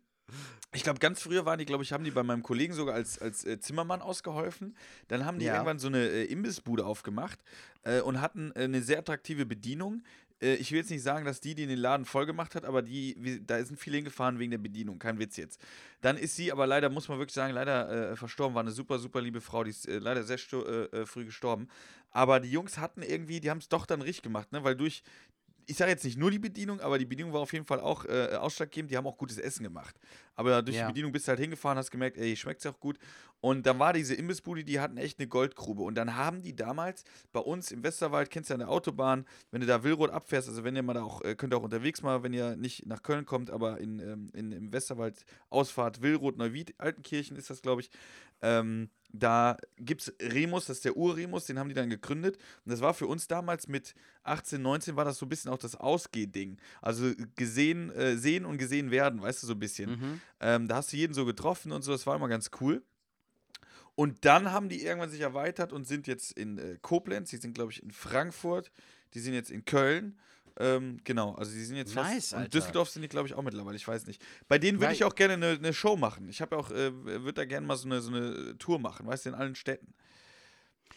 Speaker 2: ich glaube, ganz früher waren die, glaube ich, haben die bei meinem Kollegen sogar als, als äh, Zimmermann ausgeholfen. Dann haben die
Speaker 1: Ja.
Speaker 2: irgendwann so eine äh, Imbissbude aufgemacht äh, und hatten äh, eine sehr attraktive Bedienung. Äh, ich will jetzt nicht sagen, dass die, die den Laden voll gemacht hat, aber die, wie, da sind viele hingefahren wegen der Bedienung, kein Witz jetzt. Dann ist sie aber leider, muss man wirklich sagen, leider äh, verstorben, war eine super, super liebe Frau, die ist leider sehr früh gestorben. Aber die Jungs hatten irgendwie, die haben es doch dann richtig gemacht, ne? weil durch ich sage jetzt nicht nur die Bedienung, aber die Bedienung war auf jeden Fall auch äh, ausschlaggebend. Die haben auch gutes Essen gemacht. Aber durch
Speaker 1: Ja.
Speaker 2: die Bedienung bist du halt hingefahren, hast gemerkt, ey, schmeckt auch gut. Und dann war diese Imbissbude, die hatten echt eine Goldgrube. Und dann haben die damals bei uns im Westerwald, kennst du ja an der Autobahn, wenn du da Willroth abfährst, also wenn ihr mal da auch, äh, könnt ihr auch unterwegs mal, wenn ihr nicht nach Köln kommt, aber in, ähm, in, im Westerwald Ausfahrt Willroth, Neuwied, Altenkirchen ist das, glaube ich. Ähm, da gibt es Remus, das ist der Ur-Remus, den haben die dann gegründet. Und das war für uns damals mit 18, 19 war das so ein bisschen auch das Ausgehding. Also gesehen, äh, sehen und gesehen werden, weißt du, so ein bisschen.
Speaker 1: Mhm.
Speaker 2: Ähm, da hast du jeden so getroffen und so, das war immer ganz cool. Und dann haben die irgendwann sich erweitert und sind jetzt in äh, Koblenz, die sind, glaube ich, in Frankfurt, die sind jetzt in Köln. Ähm, genau, also die sind jetzt
Speaker 1: Nice,
Speaker 2: fast.
Speaker 1: Alter.
Speaker 2: Und Düsseldorf sind die, glaube ich, auch mittlerweile, ich weiß nicht. Bei denen würde ich auch gerne eine, eine Show machen. Ich habe auch, äh, würde da gerne mal so eine, so eine Tour machen, weißt du, in allen Städten.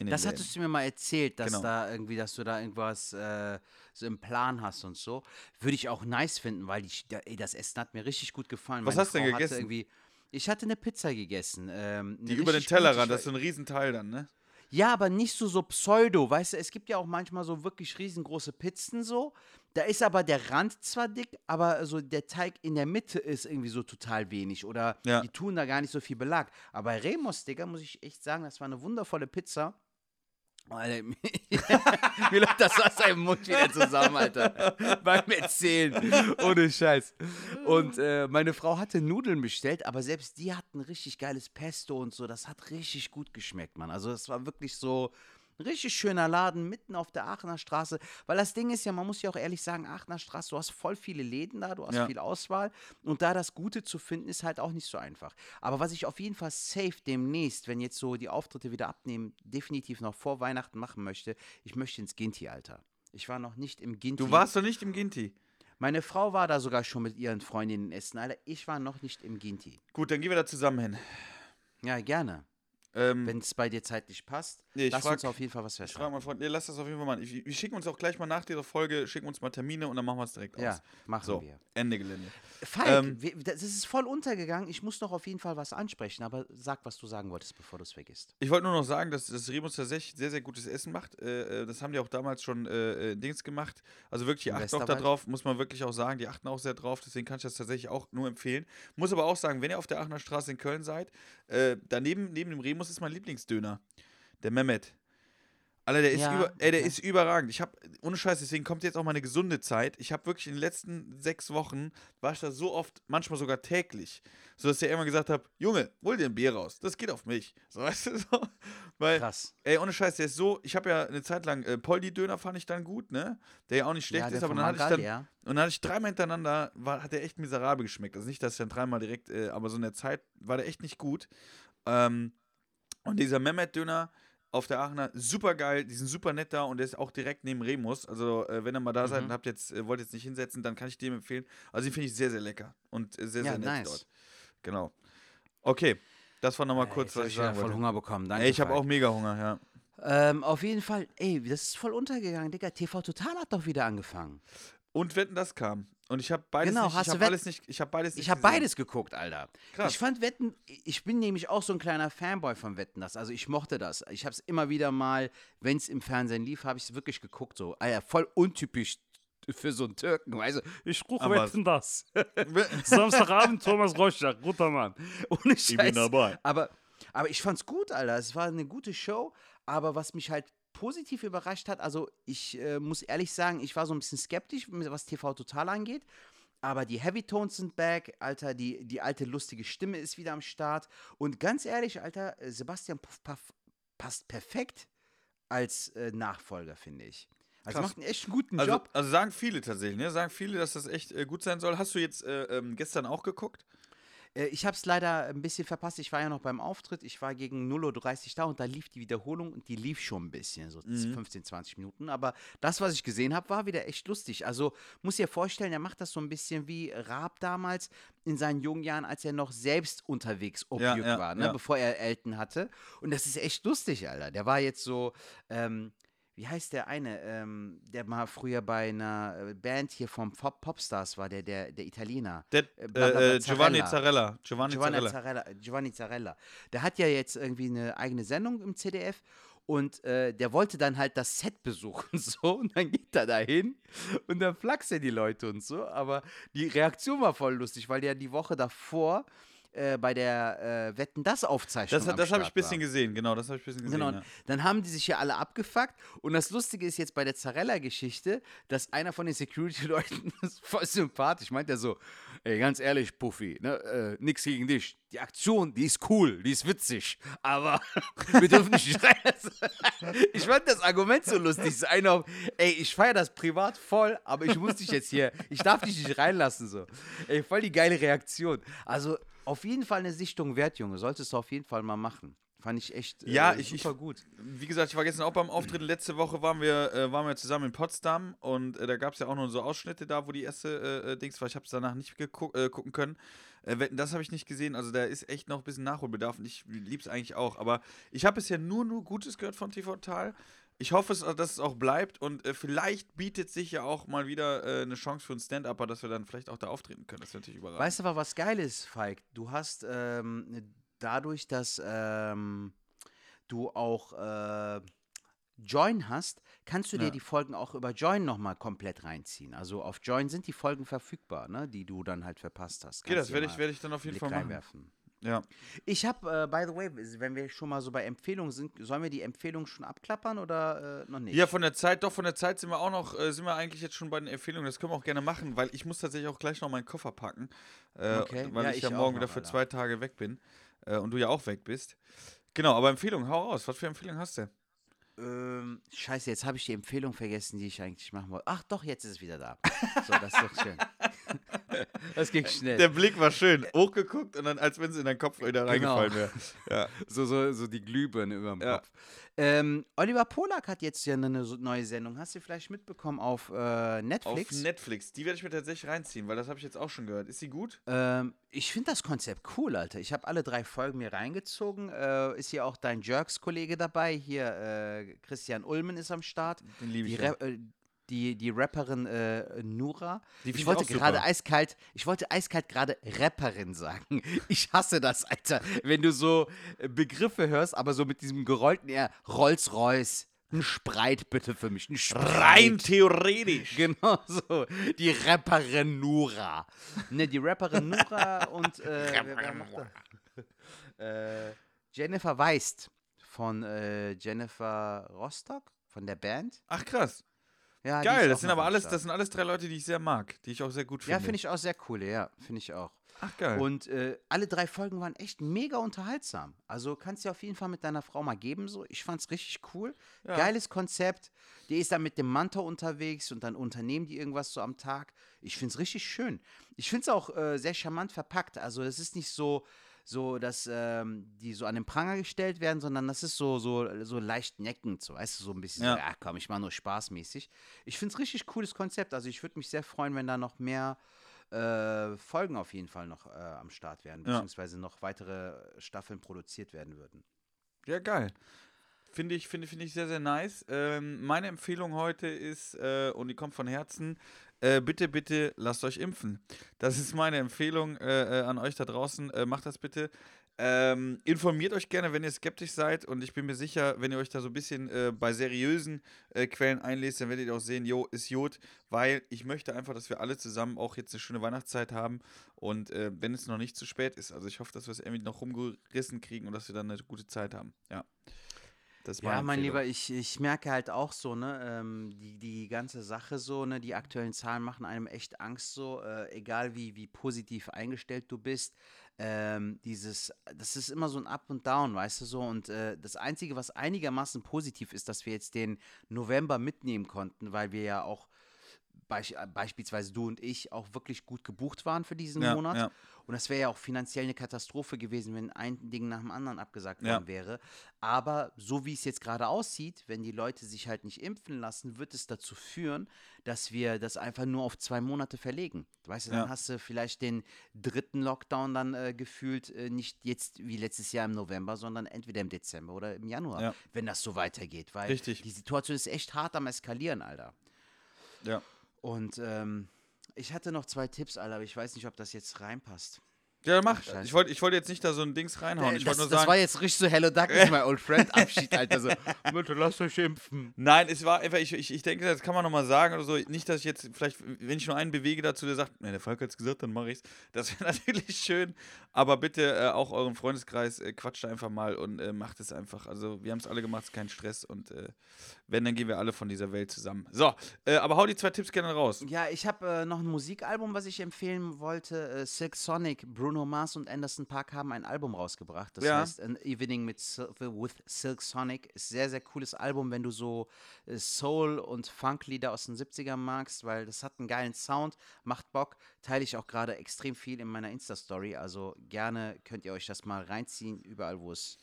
Speaker 1: Das
Speaker 2: Läden.
Speaker 1: hattest du mir mal erzählt, dass
Speaker 2: Genau.
Speaker 1: da irgendwie, dass du da irgendwas äh, so im Plan hast und so. Würde ich auch nice finden, weil die, da, ey, das Essen hat mir richtig gut gefallen.
Speaker 2: Was
Speaker 1: Meine
Speaker 2: hast du denn gegessen?
Speaker 1: Ich hatte eine Pizza gegessen. Ähm,
Speaker 2: Die über den Tellerrand,
Speaker 1: ich
Speaker 2: das ist so ein Riesenteil dann, ne?
Speaker 1: Ja, aber nicht so, so pseudo, weißt du, es gibt ja auch manchmal so wirklich riesengroße Pizzen so. Da ist aber der Rand zwar dick, aber so der Teig in der Mitte ist irgendwie so total wenig oder
Speaker 2: Ja.
Speaker 1: die tun da gar nicht so viel Belag. Aber bei Remus, Digga, muss ich echt sagen, das war eine wundervolle Pizza. Alter, mir läuft das Wasser im Mund wieder zusammen, Alter. Beim Erzählen. Ohne Scheiß. Und äh, meine Frau hatte Nudeln bestellt, aber selbst die hatten richtig geiles Pesto und so. Das hat richtig gut geschmeckt, Mann. Also, es war wirklich so ein richtig schöner Laden mitten auf der Aachener Straße. Weil das Ding ist ja, man muss ja auch ehrlich sagen, Aachener Straße, du hast voll viele Läden da, du hast
Speaker 2: Ja.
Speaker 1: viel Auswahl. Und da das Gute zu finden, ist halt auch nicht so einfach. Aber was ich auf jeden Fall safe demnächst, wenn jetzt so die Auftritte wieder abnehmen, definitiv noch vor Weihnachten machen möchte, ich möchte ins Ginti, Alter. Ich war noch nicht im Ginti.
Speaker 2: Du warst doch nicht im Ginti.
Speaker 1: Meine Frau war da sogar schon mit ihren Freundinnen essen, Alter. Ich war noch nicht im Ginti.
Speaker 2: Gut, dann gehen wir da zusammen hin.
Speaker 1: Ja, gerne.
Speaker 2: Ähm,
Speaker 1: Wenn es bei dir zeitlich passt.
Speaker 2: Nee, ich
Speaker 1: Lass
Speaker 2: frag-
Speaker 1: uns auf jeden Fall was
Speaker 2: Ich frage
Speaker 1: festhalten.
Speaker 2: mal Freund, nee, lass das auf jeden Fall machen. Ich, wir schicken uns auch gleich mal nach dieser Folge, schicken uns mal Termine und dann machen wir es direkt
Speaker 1: Ja,
Speaker 2: aus.
Speaker 1: machen
Speaker 2: So,
Speaker 1: wir.
Speaker 2: Ende Gelände.
Speaker 1: Falk,
Speaker 2: Ähm,
Speaker 1: wir- das ist voll untergegangen. Ich muss noch auf jeden Fall was ansprechen, aber sag, was du sagen wolltest, bevor du es vergisst.
Speaker 2: Ich wollte nur noch sagen, dass, dass Remus tatsächlich sehr, sehr gutes Essen macht. Äh, äh, das haben die auch damals schon äh, äh, Dings gemacht. Also wirklich, die
Speaker 1: Im
Speaker 2: achten auch da
Speaker 1: Westerwald?
Speaker 2: drauf, muss man wirklich auch sagen. Die achten auch sehr drauf, deswegen kann ich das tatsächlich auch nur empfehlen. Muss aber auch sagen, wenn ihr auf der Aachener Straße in Köln seid, äh, daneben neben dem Remus ist mein Lieblingsdöner. Der Mehmet. Alter, der ist,
Speaker 1: Ja,
Speaker 2: über, ey, der
Speaker 1: okay.
Speaker 2: ist überragend. Ich habe, ohne Scheiß, deswegen kommt jetzt auch meine gesunde Zeit. Ich habe wirklich in den letzten sechs Wochen, war ich da so oft, manchmal sogar täglich, so dass ich immer gesagt habe, Junge, hol dir ein Bier raus, das geht auf mich. So, weißt du, so. Weil,
Speaker 1: Krass.
Speaker 2: ey, ohne Scheiß, der ist so, ich habe ja eine Zeit lang, äh, Poldi-Döner fand ich dann gut, ne? Der ja auch nicht schlecht
Speaker 1: ja,
Speaker 2: ist, aber dann hatte ich dann,
Speaker 1: ja.
Speaker 2: und dann hatte ich dreimal hintereinander, war, hat der echt miserabel geschmeckt. Also nicht, dass ich dann dreimal direkt, äh, aber so in der Zeit war der echt nicht gut. Ähm, und dieser Mehmet-Döner auf der Aachener, super geil, die sind super nett da und der ist auch direkt neben Remus. Also, äh, wenn ihr mal da seid
Speaker 1: Mhm.
Speaker 2: und habt jetzt, äh, wollt jetzt nicht hinsetzen, dann kann ich dem empfehlen. Also, den finde ich sehr, sehr lecker und äh, sehr,
Speaker 1: Ja,
Speaker 2: sehr nett
Speaker 1: nice.
Speaker 2: dort. Genau. Okay, das war nochmal
Speaker 1: Ey,
Speaker 2: kurz, was ich sagen
Speaker 1: voll
Speaker 2: wollte.
Speaker 1: Hunger bekommen. Danke,
Speaker 2: Ey, ich habe auch mega Hunger, ja.
Speaker 1: Ähm, auf jeden Fall, ey, das ist voll untergegangen, Digga. TV Total hat doch wieder angefangen.
Speaker 2: Und Wetten, das kam. Und ich habe beides
Speaker 1: Genau,
Speaker 2: nicht,
Speaker 1: hast
Speaker 2: ich
Speaker 1: Wett-
Speaker 2: alles nicht, ich habe beides nicht
Speaker 1: Ich habe beides geguckt, Alter.
Speaker 2: Krass.
Speaker 1: Ich fand Wetten, ich bin nämlich auch so ein kleiner Fanboy von Wetten das. Also ich mochte das. Ich habe es immer wieder mal, wenn es im Fernsehen lief, habe ich es wirklich geguckt. So, Alter, voll untypisch für so einen Türken. Also ich
Speaker 2: Aber-
Speaker 1: Wetten das. Samstagabend Thomas Rorschach, guter Mann. Ohne Scheiß.
Speaker 2: bin dabei.
Speaker 1: Aber, aber ich fand's gut, Alter. Es war eine gute Show. Aber was mich halt positiv überrascht hat, also ich äh, muss ehrlich sagen, ich war so ein bisschen skeptisch, was TV Total angeht. Aber die Heavy Tones sind back, Alter, die, die alte lustige Stimme ist wieder am Start. Und ganz ehrlich, Alter, äh, Sebastian Puff Puff passt perfekt als äh, Nachfolger, finde ich. Also
Speaker 2: Krass.
Speaker 1: macht einen echt guten
Speaker 2: Also,
Speaker 1: Job.
Speaker 2: also sagen viele tatsächlich, ne? Sagen viele, dass das echt äh, gut sein soll. Hast du jetzt äh, ähm, gestern auch geguckt?
Speaker 1: Äh, ich habe es leider ein bisschen verpasst. Ich war ja noch beim Auftritt. Ich war gegen 0.30 Uhr da und da lief die Wiederholung und die lief schon ein bisschen, so
Speaker 2: Mhm.
Speaker 1: 15, 20 Minuten. Aber das, was ich gesehen habe, war wieder echt lustig. Also muss dir vorstellen, er macht das so ein bisschen wie Raab damals in seinen jungen Jahren, als er noch selbst unterwegs Objük
Speaker 2: ja,
Speaker 1: war, ne?
Speaker 2: ja.
Speaker 1: bevor er Elton hatte. Und das ist echt lustig, Alter. Der war jetzt so. Ähm, wie heißt der eine, ähm, der mal früher bei einer äh, Band hier vom Pop Popstars war, der, der, der Italiener.
Speaker 2: Der,
Speaker 1: Äh, bla,
Speaker 2: äh, Giovanni
Speaker 1: Zarella.
Speaker 2: Giovanni
Speaker 1: Giovanni
Speaker 2: Zarella.
Speaker 1: Giovanni Zarella. Der hat ja jetzt irgendwie eine eigene Sendung im CDF und äh, der wollte dann halt das Set besuchen so und dann geht er dahin und dann flachst er die Leute und so, aber die Reaktion war voll lustig, weil der die Woche davor äh, bei der äh, Wetten das Aufzeichnung
Speaker 2: Das, das habe ich ein
Speaker 1: Start
Speaker 2: bisschen
Speaker 1: war.
Speaker 2: gesehen, genau, das habe ich ein bisschen gesehen.
Speaker 1: Genau,
Speaker 2: ja.
Speaker 1: dann haben die sich ja alle abgefuckt. Und das Lustige ist jetzt bei der Zarella-Geschichte, dass einer von den Security-Leuten, voll sympathisch, meint er so, ey, ganz ehrlich, Puffy, ne, äh, nix gegen dich. Die Aktion, die ist cool, die ist witzig, aber wir dürfen nicht schreien. Ich fand das Argument so lustig. So einer, auf, ey, ich feiere das privat voll, aber ich muss dich jetzt hier, ich darf dich nicht reinlassen, so. Ey, voll die geile Reaktion. Also, auf jeden Fall eine Sichtung wert, Junge. Solltest du auf jeden Fall mal machen. Fand ich echt äh,
Speaker 2: ich- ich-
Speaker 1: super gut.
Speaker 2: Wie gesagt, ich war gestern auch beim Auftritt. Letzte Woche waren wir, äh, waren wir zusammen in Potsdam und äh, da gab es ja auch noch so Ausschnitte da, wo die erste äh, äh, Dings war. Ich habe es danach nicht äh, gucken können. Das habe ich nicht gesehen. Also da ist echt noch ein bisschen Nachholbedarf und ich liebe es eigentlich auch. Aber ich habe bisher nur, nur Gutes gehört von TV Total. Ich hoffe, dass es auch bleibt und äh, vielleicht bietet sich ja auch mal wieder äh, eine Chance für einen Stand-Upper, dass wir dann vielleicht auch da auftreten können. Das wäre natürlich überraschend.
Speaker 1: Weißt du aber, was geil ist, Falk? Du hast ähm, dadurch, dass ähm, du auch äh, Join hast, kannst du dir
Speaker 2: Ja.
Speaker 1: die Folgen auch über Join nochmal komplett reinziehen. Also auf Join sind die Folgen verfügbar, ne? die du dann halt verpasst hast.
Speaker 2: Okay,
Speaker 1: Kannst
Speaker 2: das
Speaker 1: dir
Speaker 2: werde ich, werd ich dann auf jeden Fall machen. Ja.
Speaker 1: Ich habe, äh, by the way, wenn wir schon mal so bei Empfehlungen sind, sollen wir die Empfehlungen schon abklappern oder äh, noch nicht?
Speaker 2: Ja, von der Zeit, doch, von der Zeit sind wir auch noch, äh, sind wir eigentlich jetzt schon bei den Empfehlungen. Das können wir auch gerne machen, weil ich muss tatsächlich auch gleich noch meinen Koffer packen. Äh,
Speaker 1: Okay.
Speaker 2: Weil
Speaker 1: Ja,
Speaker 2: ich
Speaker 1: ich
Speaker 2: ja morgen
Speaker 1: noch,
Speaker 2: wieder für
Speaker 1: Alter.
Speaker 2: zwei Tage weg bin. Äh, und du ja auch weg bist. Genau, aber Empfehlungen, hau raus. Was für Empfehlungen hast du?
Speaker 1: Ähm, scheiße, jetzt habe ich die Empfehlung vergessen, die ich eigentlich machen wollte. Ach doch, jetzt ist es wieder da. So, das ist doch schön. Das ging schnell.
Speaker 2: Der Blick war schön. Hochgeguckt und dann, als wenn es in deinen Kopf wieder
Speaker 1: Genau.
Speaker 2: reingefallen wäre. Ja.
Speaker 1: so, so, so die Glühbirne über dem
Speaker 2: Ja.
Speaker 1: Kopf. Ähm, Oliver Polak hat jetzt ja eine, neue Sendung. Hast du vielleicht mitbekommen auf äh, Netflix?
Speaker 2: Auf Netflix. Die werde ich mir tatsächlich reinziehen, weil das habe ich jetzt auch schon gehört. Ist sie gut?
Speaker 1: Ähm, ich finde das Konzept cool, Alter. Ich habe alle drei Folgen mir reingezogen. Äh, ist hier auch dein Jerks-Kollege dabei? Hier, äh, Christian Ulmen ist am Start.
Speaker 2: Den liebe
Speaker 1: Die,
Speaker 2: ich. ja.
Speaker 1: Die, die Rapperin äh, Nura.
Speaker 2: Die
Speaker 1: ich wollte gerade eiskalt, ich wollte eiskalt gerade Rapperin sagen. Ich hasse das, Alter. Wenn du so äh, Begriffe hörst, aber so mit diesem gerollten R. Rolls-Royce. Ein Spreit bitte für mich. Ein Spreit.
Speaker 2: Rein theoretisch.
Speaker 1: Genau so. Die Rapperin Nura. Ne, die Rapperin Nura und äh, äh, Jennifer Weist von äh, Jennifer Rostock, von der Band.
Speaker 2: Ach krass.
Speaker 1: Ja,
Speaker 2: Geil, das sind aber alles, das sind alles drei Leute, die ich sehr mag, die ich auch sehr gut finde.
Speaker 1: Ja, finde ich auch sehr cool, ja, finde ich auch.
Speaker 2: Ach geil.
Speaker 1: Und äh, alle drei Folgen waren echt mega unterhaltsam. Also kannst du auf jeden Fall mit deiner Frau mal geben. So. Ich fand's richtig cool.
Speaker 2: Ja.
Speaker 1: Geiles Konzept. Die ist dann mit dem Manta unterwegs und dann unternehmen die irgendwas so am Tag. Ich find's richtig schön. Ich find's auch äh, sehr charmant verpackt. Also es ist nicht so, so dass ähm, die so an den Pranger gestellt werden, sondern das ist so, so, so leicht neckend. So, weißt du, so ein bisschen,
Speaker 2: Ja.
Speaker 1: so, ja komm, ich mach nur spaßmäßig. Ich find's richtig cooles Konzept. Also ich würde mich sehr freuen, wenn da noch mehr äh, Folgen auf jeden Fall noch äh, am Start werden,
Speaker 2: Ja.
Speaker 1: beziehungsweise noch weitere Staffeln produziert werden würden.
Speaker 2: Ja, geil. Finde ich, finde, finde ich sehr, sehr nice. Ähm, meine Empfehlung heute ist, äh, und die kommt von Herzen, äh, bitte, bitte lasst euch impfen. Das ist meine Empfehlung äh, äh, an euch da draußen. Äh, macht das bitte. Ähm, informiert euch gerne, wenn ihr skeptisch seid. Und ich bin mir sicher, wenn ihr euch da so ein bisschen äh, bei seriösen äh, Quellen einlest, dann werdet ihr auch sehen, jo, ist Jod. Weil ich möchte einfach, dass wir alle zusammen auch jetzt eine schöne Weihnachtszeit haben. Und äh, wenn es noch nicht zu spät ist. Also ich hoffe, dass wir es irgendwie noch rumgerissen kriegen und dass wir dann eine gute Zeit haben. Ja. Das
Speaker 1: Ja, mein. Lieber, ich, ich merke halt auch so, ne, ähm, die, die ganze Sache so, ne, die aktuellen Zahlen machen einem echt Angst so, äh, egal wie, wie positiv eingestellt du bist. Ähm, dieses, das ist immer so ein Up und Down, weißt du so. Und äh, das Einzige, was einigermaßen positiv ist, dass wir jetzt den November mitnehmen konnten, weil wir ja auch beisch, äh, beispielsweise du und ich auch wirklich gut gebucht waren für diesen
Speaker 2: Ja,
Speaker 1: Monat.
Speaker 2: ja.
Speaker 1: Und das wäre ja auch finanziell eine Katastrophe gewesen, wenn ein Ding nach dem anderen abgesagt
Speaker 2: Ja.
Speaker 1: worden wäre. Aber so wie es jetzt gerade aussieht, wenn die Leute sich halt nicht impfen lassen, wird es dazu führen, dass wir das einfach nur auf zwei Monate verlegen. Weißt du, dann
Speaker 2: Ja.
Speaker 1: hast du vielleicht den dritten Lockdown dann äh, gefühlt äh, nicht jetzt wie letztes Jahr im November, sondern entweder im Dezember oder im Januar,
Speaker 2: Ja.
Speaker 1: wenn das so weitergeht. Weil
Speaker 2: Richtig.
Speaker 1: die Situation ist echt hart am Eskalieren, Alter.
Speaker 2: Ja.
Speaker 1: Und ähm, ich hatte noch zwei Tipps, Alter, aber ich weiß nicht, ob das jetzt reinpasst.
Speaker 2: Ja, mach.
Speaker 1: Ach,
Speaker 2: ich wollte ich wollte jetzt nicht da so ein Dings reinhauen.
Speaker 1: Äh,
Speaker 2: Ich
Speaker 1: das,
Speaker 2: nur
Speaker 1: das
Speaker 2: sagen.
Speaker 1: war jetzt richtig so Hello Darkness, my old friend Abschied, Alter. So, bitte lasst euch impfen.
Speaker 2: Nein, es war einfach, ich, ich, ich denke, das kann man nochmal sagen oder so. Nicht, dass ich jetzt vielleicht, wenn ich nur einen bewege dazu, der sagt, nee, der Falk hat es gesagt, dann mache ich's. Das wäre natürlich schön. Aber bitte äh, auch euren Freundeskreis äh, quatscht einfach mal und äh, macht es einfach. Also, wir haben es alle gemacht, es ist kein Stress. Und äh, wenn, dann gehen wir alle von dieser Welt zusammen. So, äh, aber hau die zwei Tipps gerne raus.
Speaker 1: Ja, ich habe äh, noch ein Musikalbum, was ich empfehlen wollte. Äh, Silk Sonic, Bruno Mars und Anderson Park haben ein Album rausgebracht. Das
Speaker 2: Ja.
Speaker 1: heißt An Evening Sil with Silk Sonic. Ist sehr, sehr cooles Album, wenn du so äh, Soul- und Funk-Lieder aus den 70ern magst, weil das hat einen geilen Sound, macht Bock. Teile ich auch gerade extrem viel in meiner Insta-Story. Also gerne könnt ihr euch das mal reinziehen, überall, wo es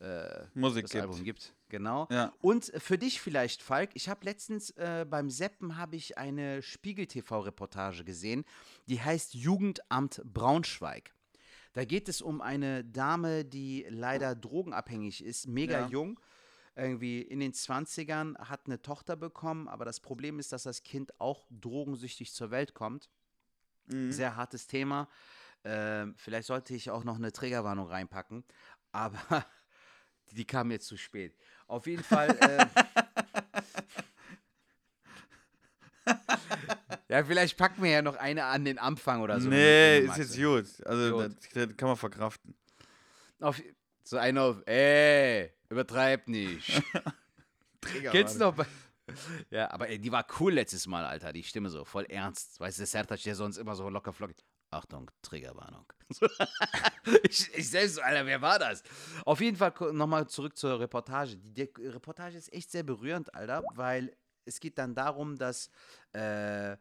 Speaker 1: äh,
Speaker 2: Musik
Speaker 1: das
Speaker 2: gibt.
Speaker 1: Album gibt. Genau.
Speaker 2: Ja.
Speaker 1: Und für dich vielleicht, Falk, ich habe letztens äh, beim Seppen habe ich eine Spiegel-TV-Reportage gesehen, die heißt Jugendamt Braunschweig. Da geht es um eine Dame, die leider drogenabhängig ist, mega
Speaker 2: Ja.
Speaker 1: jung, irgendwie in den 20ern, hat eine Tochter bekommen, aber das Problem ist, dass das Kind auch drogensüchtig zur Welt kommt.
Speaker 2: Mhm.
Speaker 1: Sehr hartes Thema. Ähm, vielleicht sollte ich auch noch eine Triggerwarnung reinpacken, aber die kam jetzt zu spät. Auf jeden Fall. Äh, ja, vielleicht packen wir ja noch eine an den Anfang oder so.
Speaker 2: nee, ist jetzt gut. Also,
Speaker 1: Gut.
Speaker 2: Das, das kann man verkraften.
Speaker 1: Auf, so eine auf, ey, übertreib nicht. Kennst du noch bei. Ja, aber ey, die war cool letztes Mal, Alter. Die Stimme so voll ernst. Weißt du, Sertac, der sonst immer so locker flockig. Achtung, Triggerwarnung. ich, ich selbst Alter, wer war das? Auf jeden Fall nochmal zurück zur Reportage. Die, die Reportage ist echt sehr berührend, Alter, weil es geht dann darum, dass äh,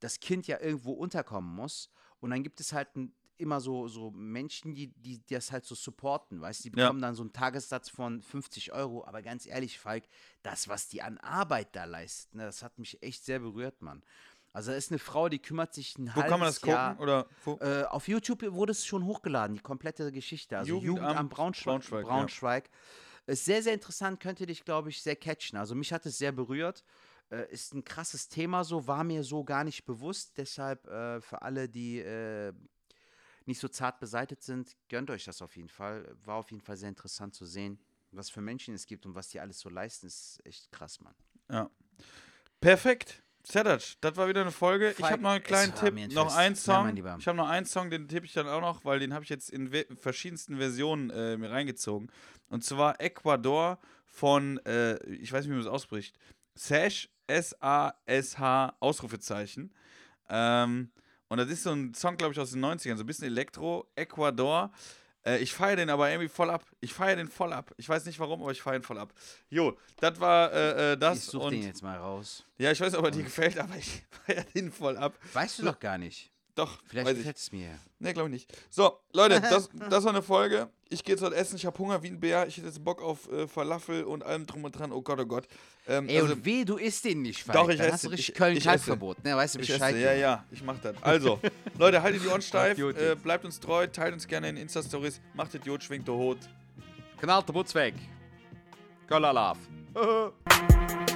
Speaker 1: das Kind ja irgendwo unterkommen muss. Und dann gibt es halt ein, immer so, so Menschen, die, die, die das halt so supporten, weißt du, die
Speaker 2: Ja.
Speaker 1: bekommen dann so einen Tagessatz von 50 Euro. Aber ganz ehrlich, Falk, das, was die an Arbeit da leisten, ne, das hat mich echt sehr berührt, Mann. Also da ist eine Frau, die kümmert sich ein
Speaker 2: Wo
Speaker 1: halbes
Speaker 2: kann man das gucken?
Speaker 1: Jahr.
Speaker 2: Oder wo?
Speaker 1: Äh, auf YouTube wurde es schon hochgeladen, die komplette Geschichte. Also
Speaker 2: Jugendamt
Speaker 1: Jugendamt, Braunschweig.
Speaker 2: Braunschweig,
Speaker 1: Braunschweig,
Speaker 2: ja.
Speaker 1: Ist sehr, sehr interessant, könnte dich, glaube ich, sehr catchen. Also mich hat es sehr berührt. Äh, ist ein krasses Thema so, war mir so gar nicht bewusst. Deshalb äh, für alle, die äh, nicht so zart beseitigt sind, gönnt euch das auf jeden Fall. War auf jeden Fall sehr interessant zu sehen, was für Menschen es gibt und was die alles so leisten. Ist echt krass, Mann.
Speaker 2: Ja. Perfekt. Serac, das war wieder eine Folge. ich habe noch einen
Speaker 1: es
Speaker 2: kleinen Tipp, noch einen
Speaker 1: Ja,
Speaker 2: Song.
Speaker 1: Lieber.
Speaker 2: ich habe noch einen Song, den tippe ich dann auch noch, weil den habe ich jetzt in verschiedensten Versionen äh, mir reingezogen. Und zwar Ecuador von, äh, ich weiß nicht, wie man das ausspricht, Sash, S-A-S-H, Ausrufezeichen. Ähm, und das ist so ein Song, glaube ich, aus den 90ern, so ein bisschen Elektro, Ecuador. Äh, ich feiere den aber irgendwie voll ab. Ich feiere den voll ab. Ich weiß nicht warum, aber ich feiere ihn voll ab. Jo, das war äh, äh, das.
Speaker 1: ich suche
Speaker 2: und
Speaker 1: den jetzt mal raus.
Speaker 2: ja, ich weiß, ob er dir gefällt, aber ich feiere den voll ab.
Speaker 1: Weißt du doch gar nicht.
Speaker 2: Doch,
Speaker 1: Vielleicht gefällt es mir.
Speaker 2: Nee, glaube ich nicht. So, Leute, das, das war eine Folge. Ich gehe jetzt heute essen. Ich habe Hunger wie ein Bär. Ich hätte jetzt Bock auf äh, Falafel und allem drum und dran. Oh Gott, oh Gott. Ähm,
Speaker 1: Ey,
Speaker 2: also,
Speaker 1: und weh, du isst den nicht, Falk.
Speaker 2: Doch, ich
Speaker 1: Dann
Speaker 2: esse
Speaker 1: hast du richtig
Speaker 2: Ich-
Speaker 1: köln
Speaker 2: ich
Speaker 1: kalk
Speaker 2: esse.
Speaker 1: verbot ne? Weißt du
Speaker 2: ich
Speaker 1: Bescheid?
Speaker 2: Ja, ja, ich mach das. Also, Leute, haltet die Ohren steif. Äh, bleibt uns treu. Teilt uns gerne in Insta-Stories. Macht Idiot, schwingt der Hut.
Speaker 1: Knallt der Butz weg. Golalav.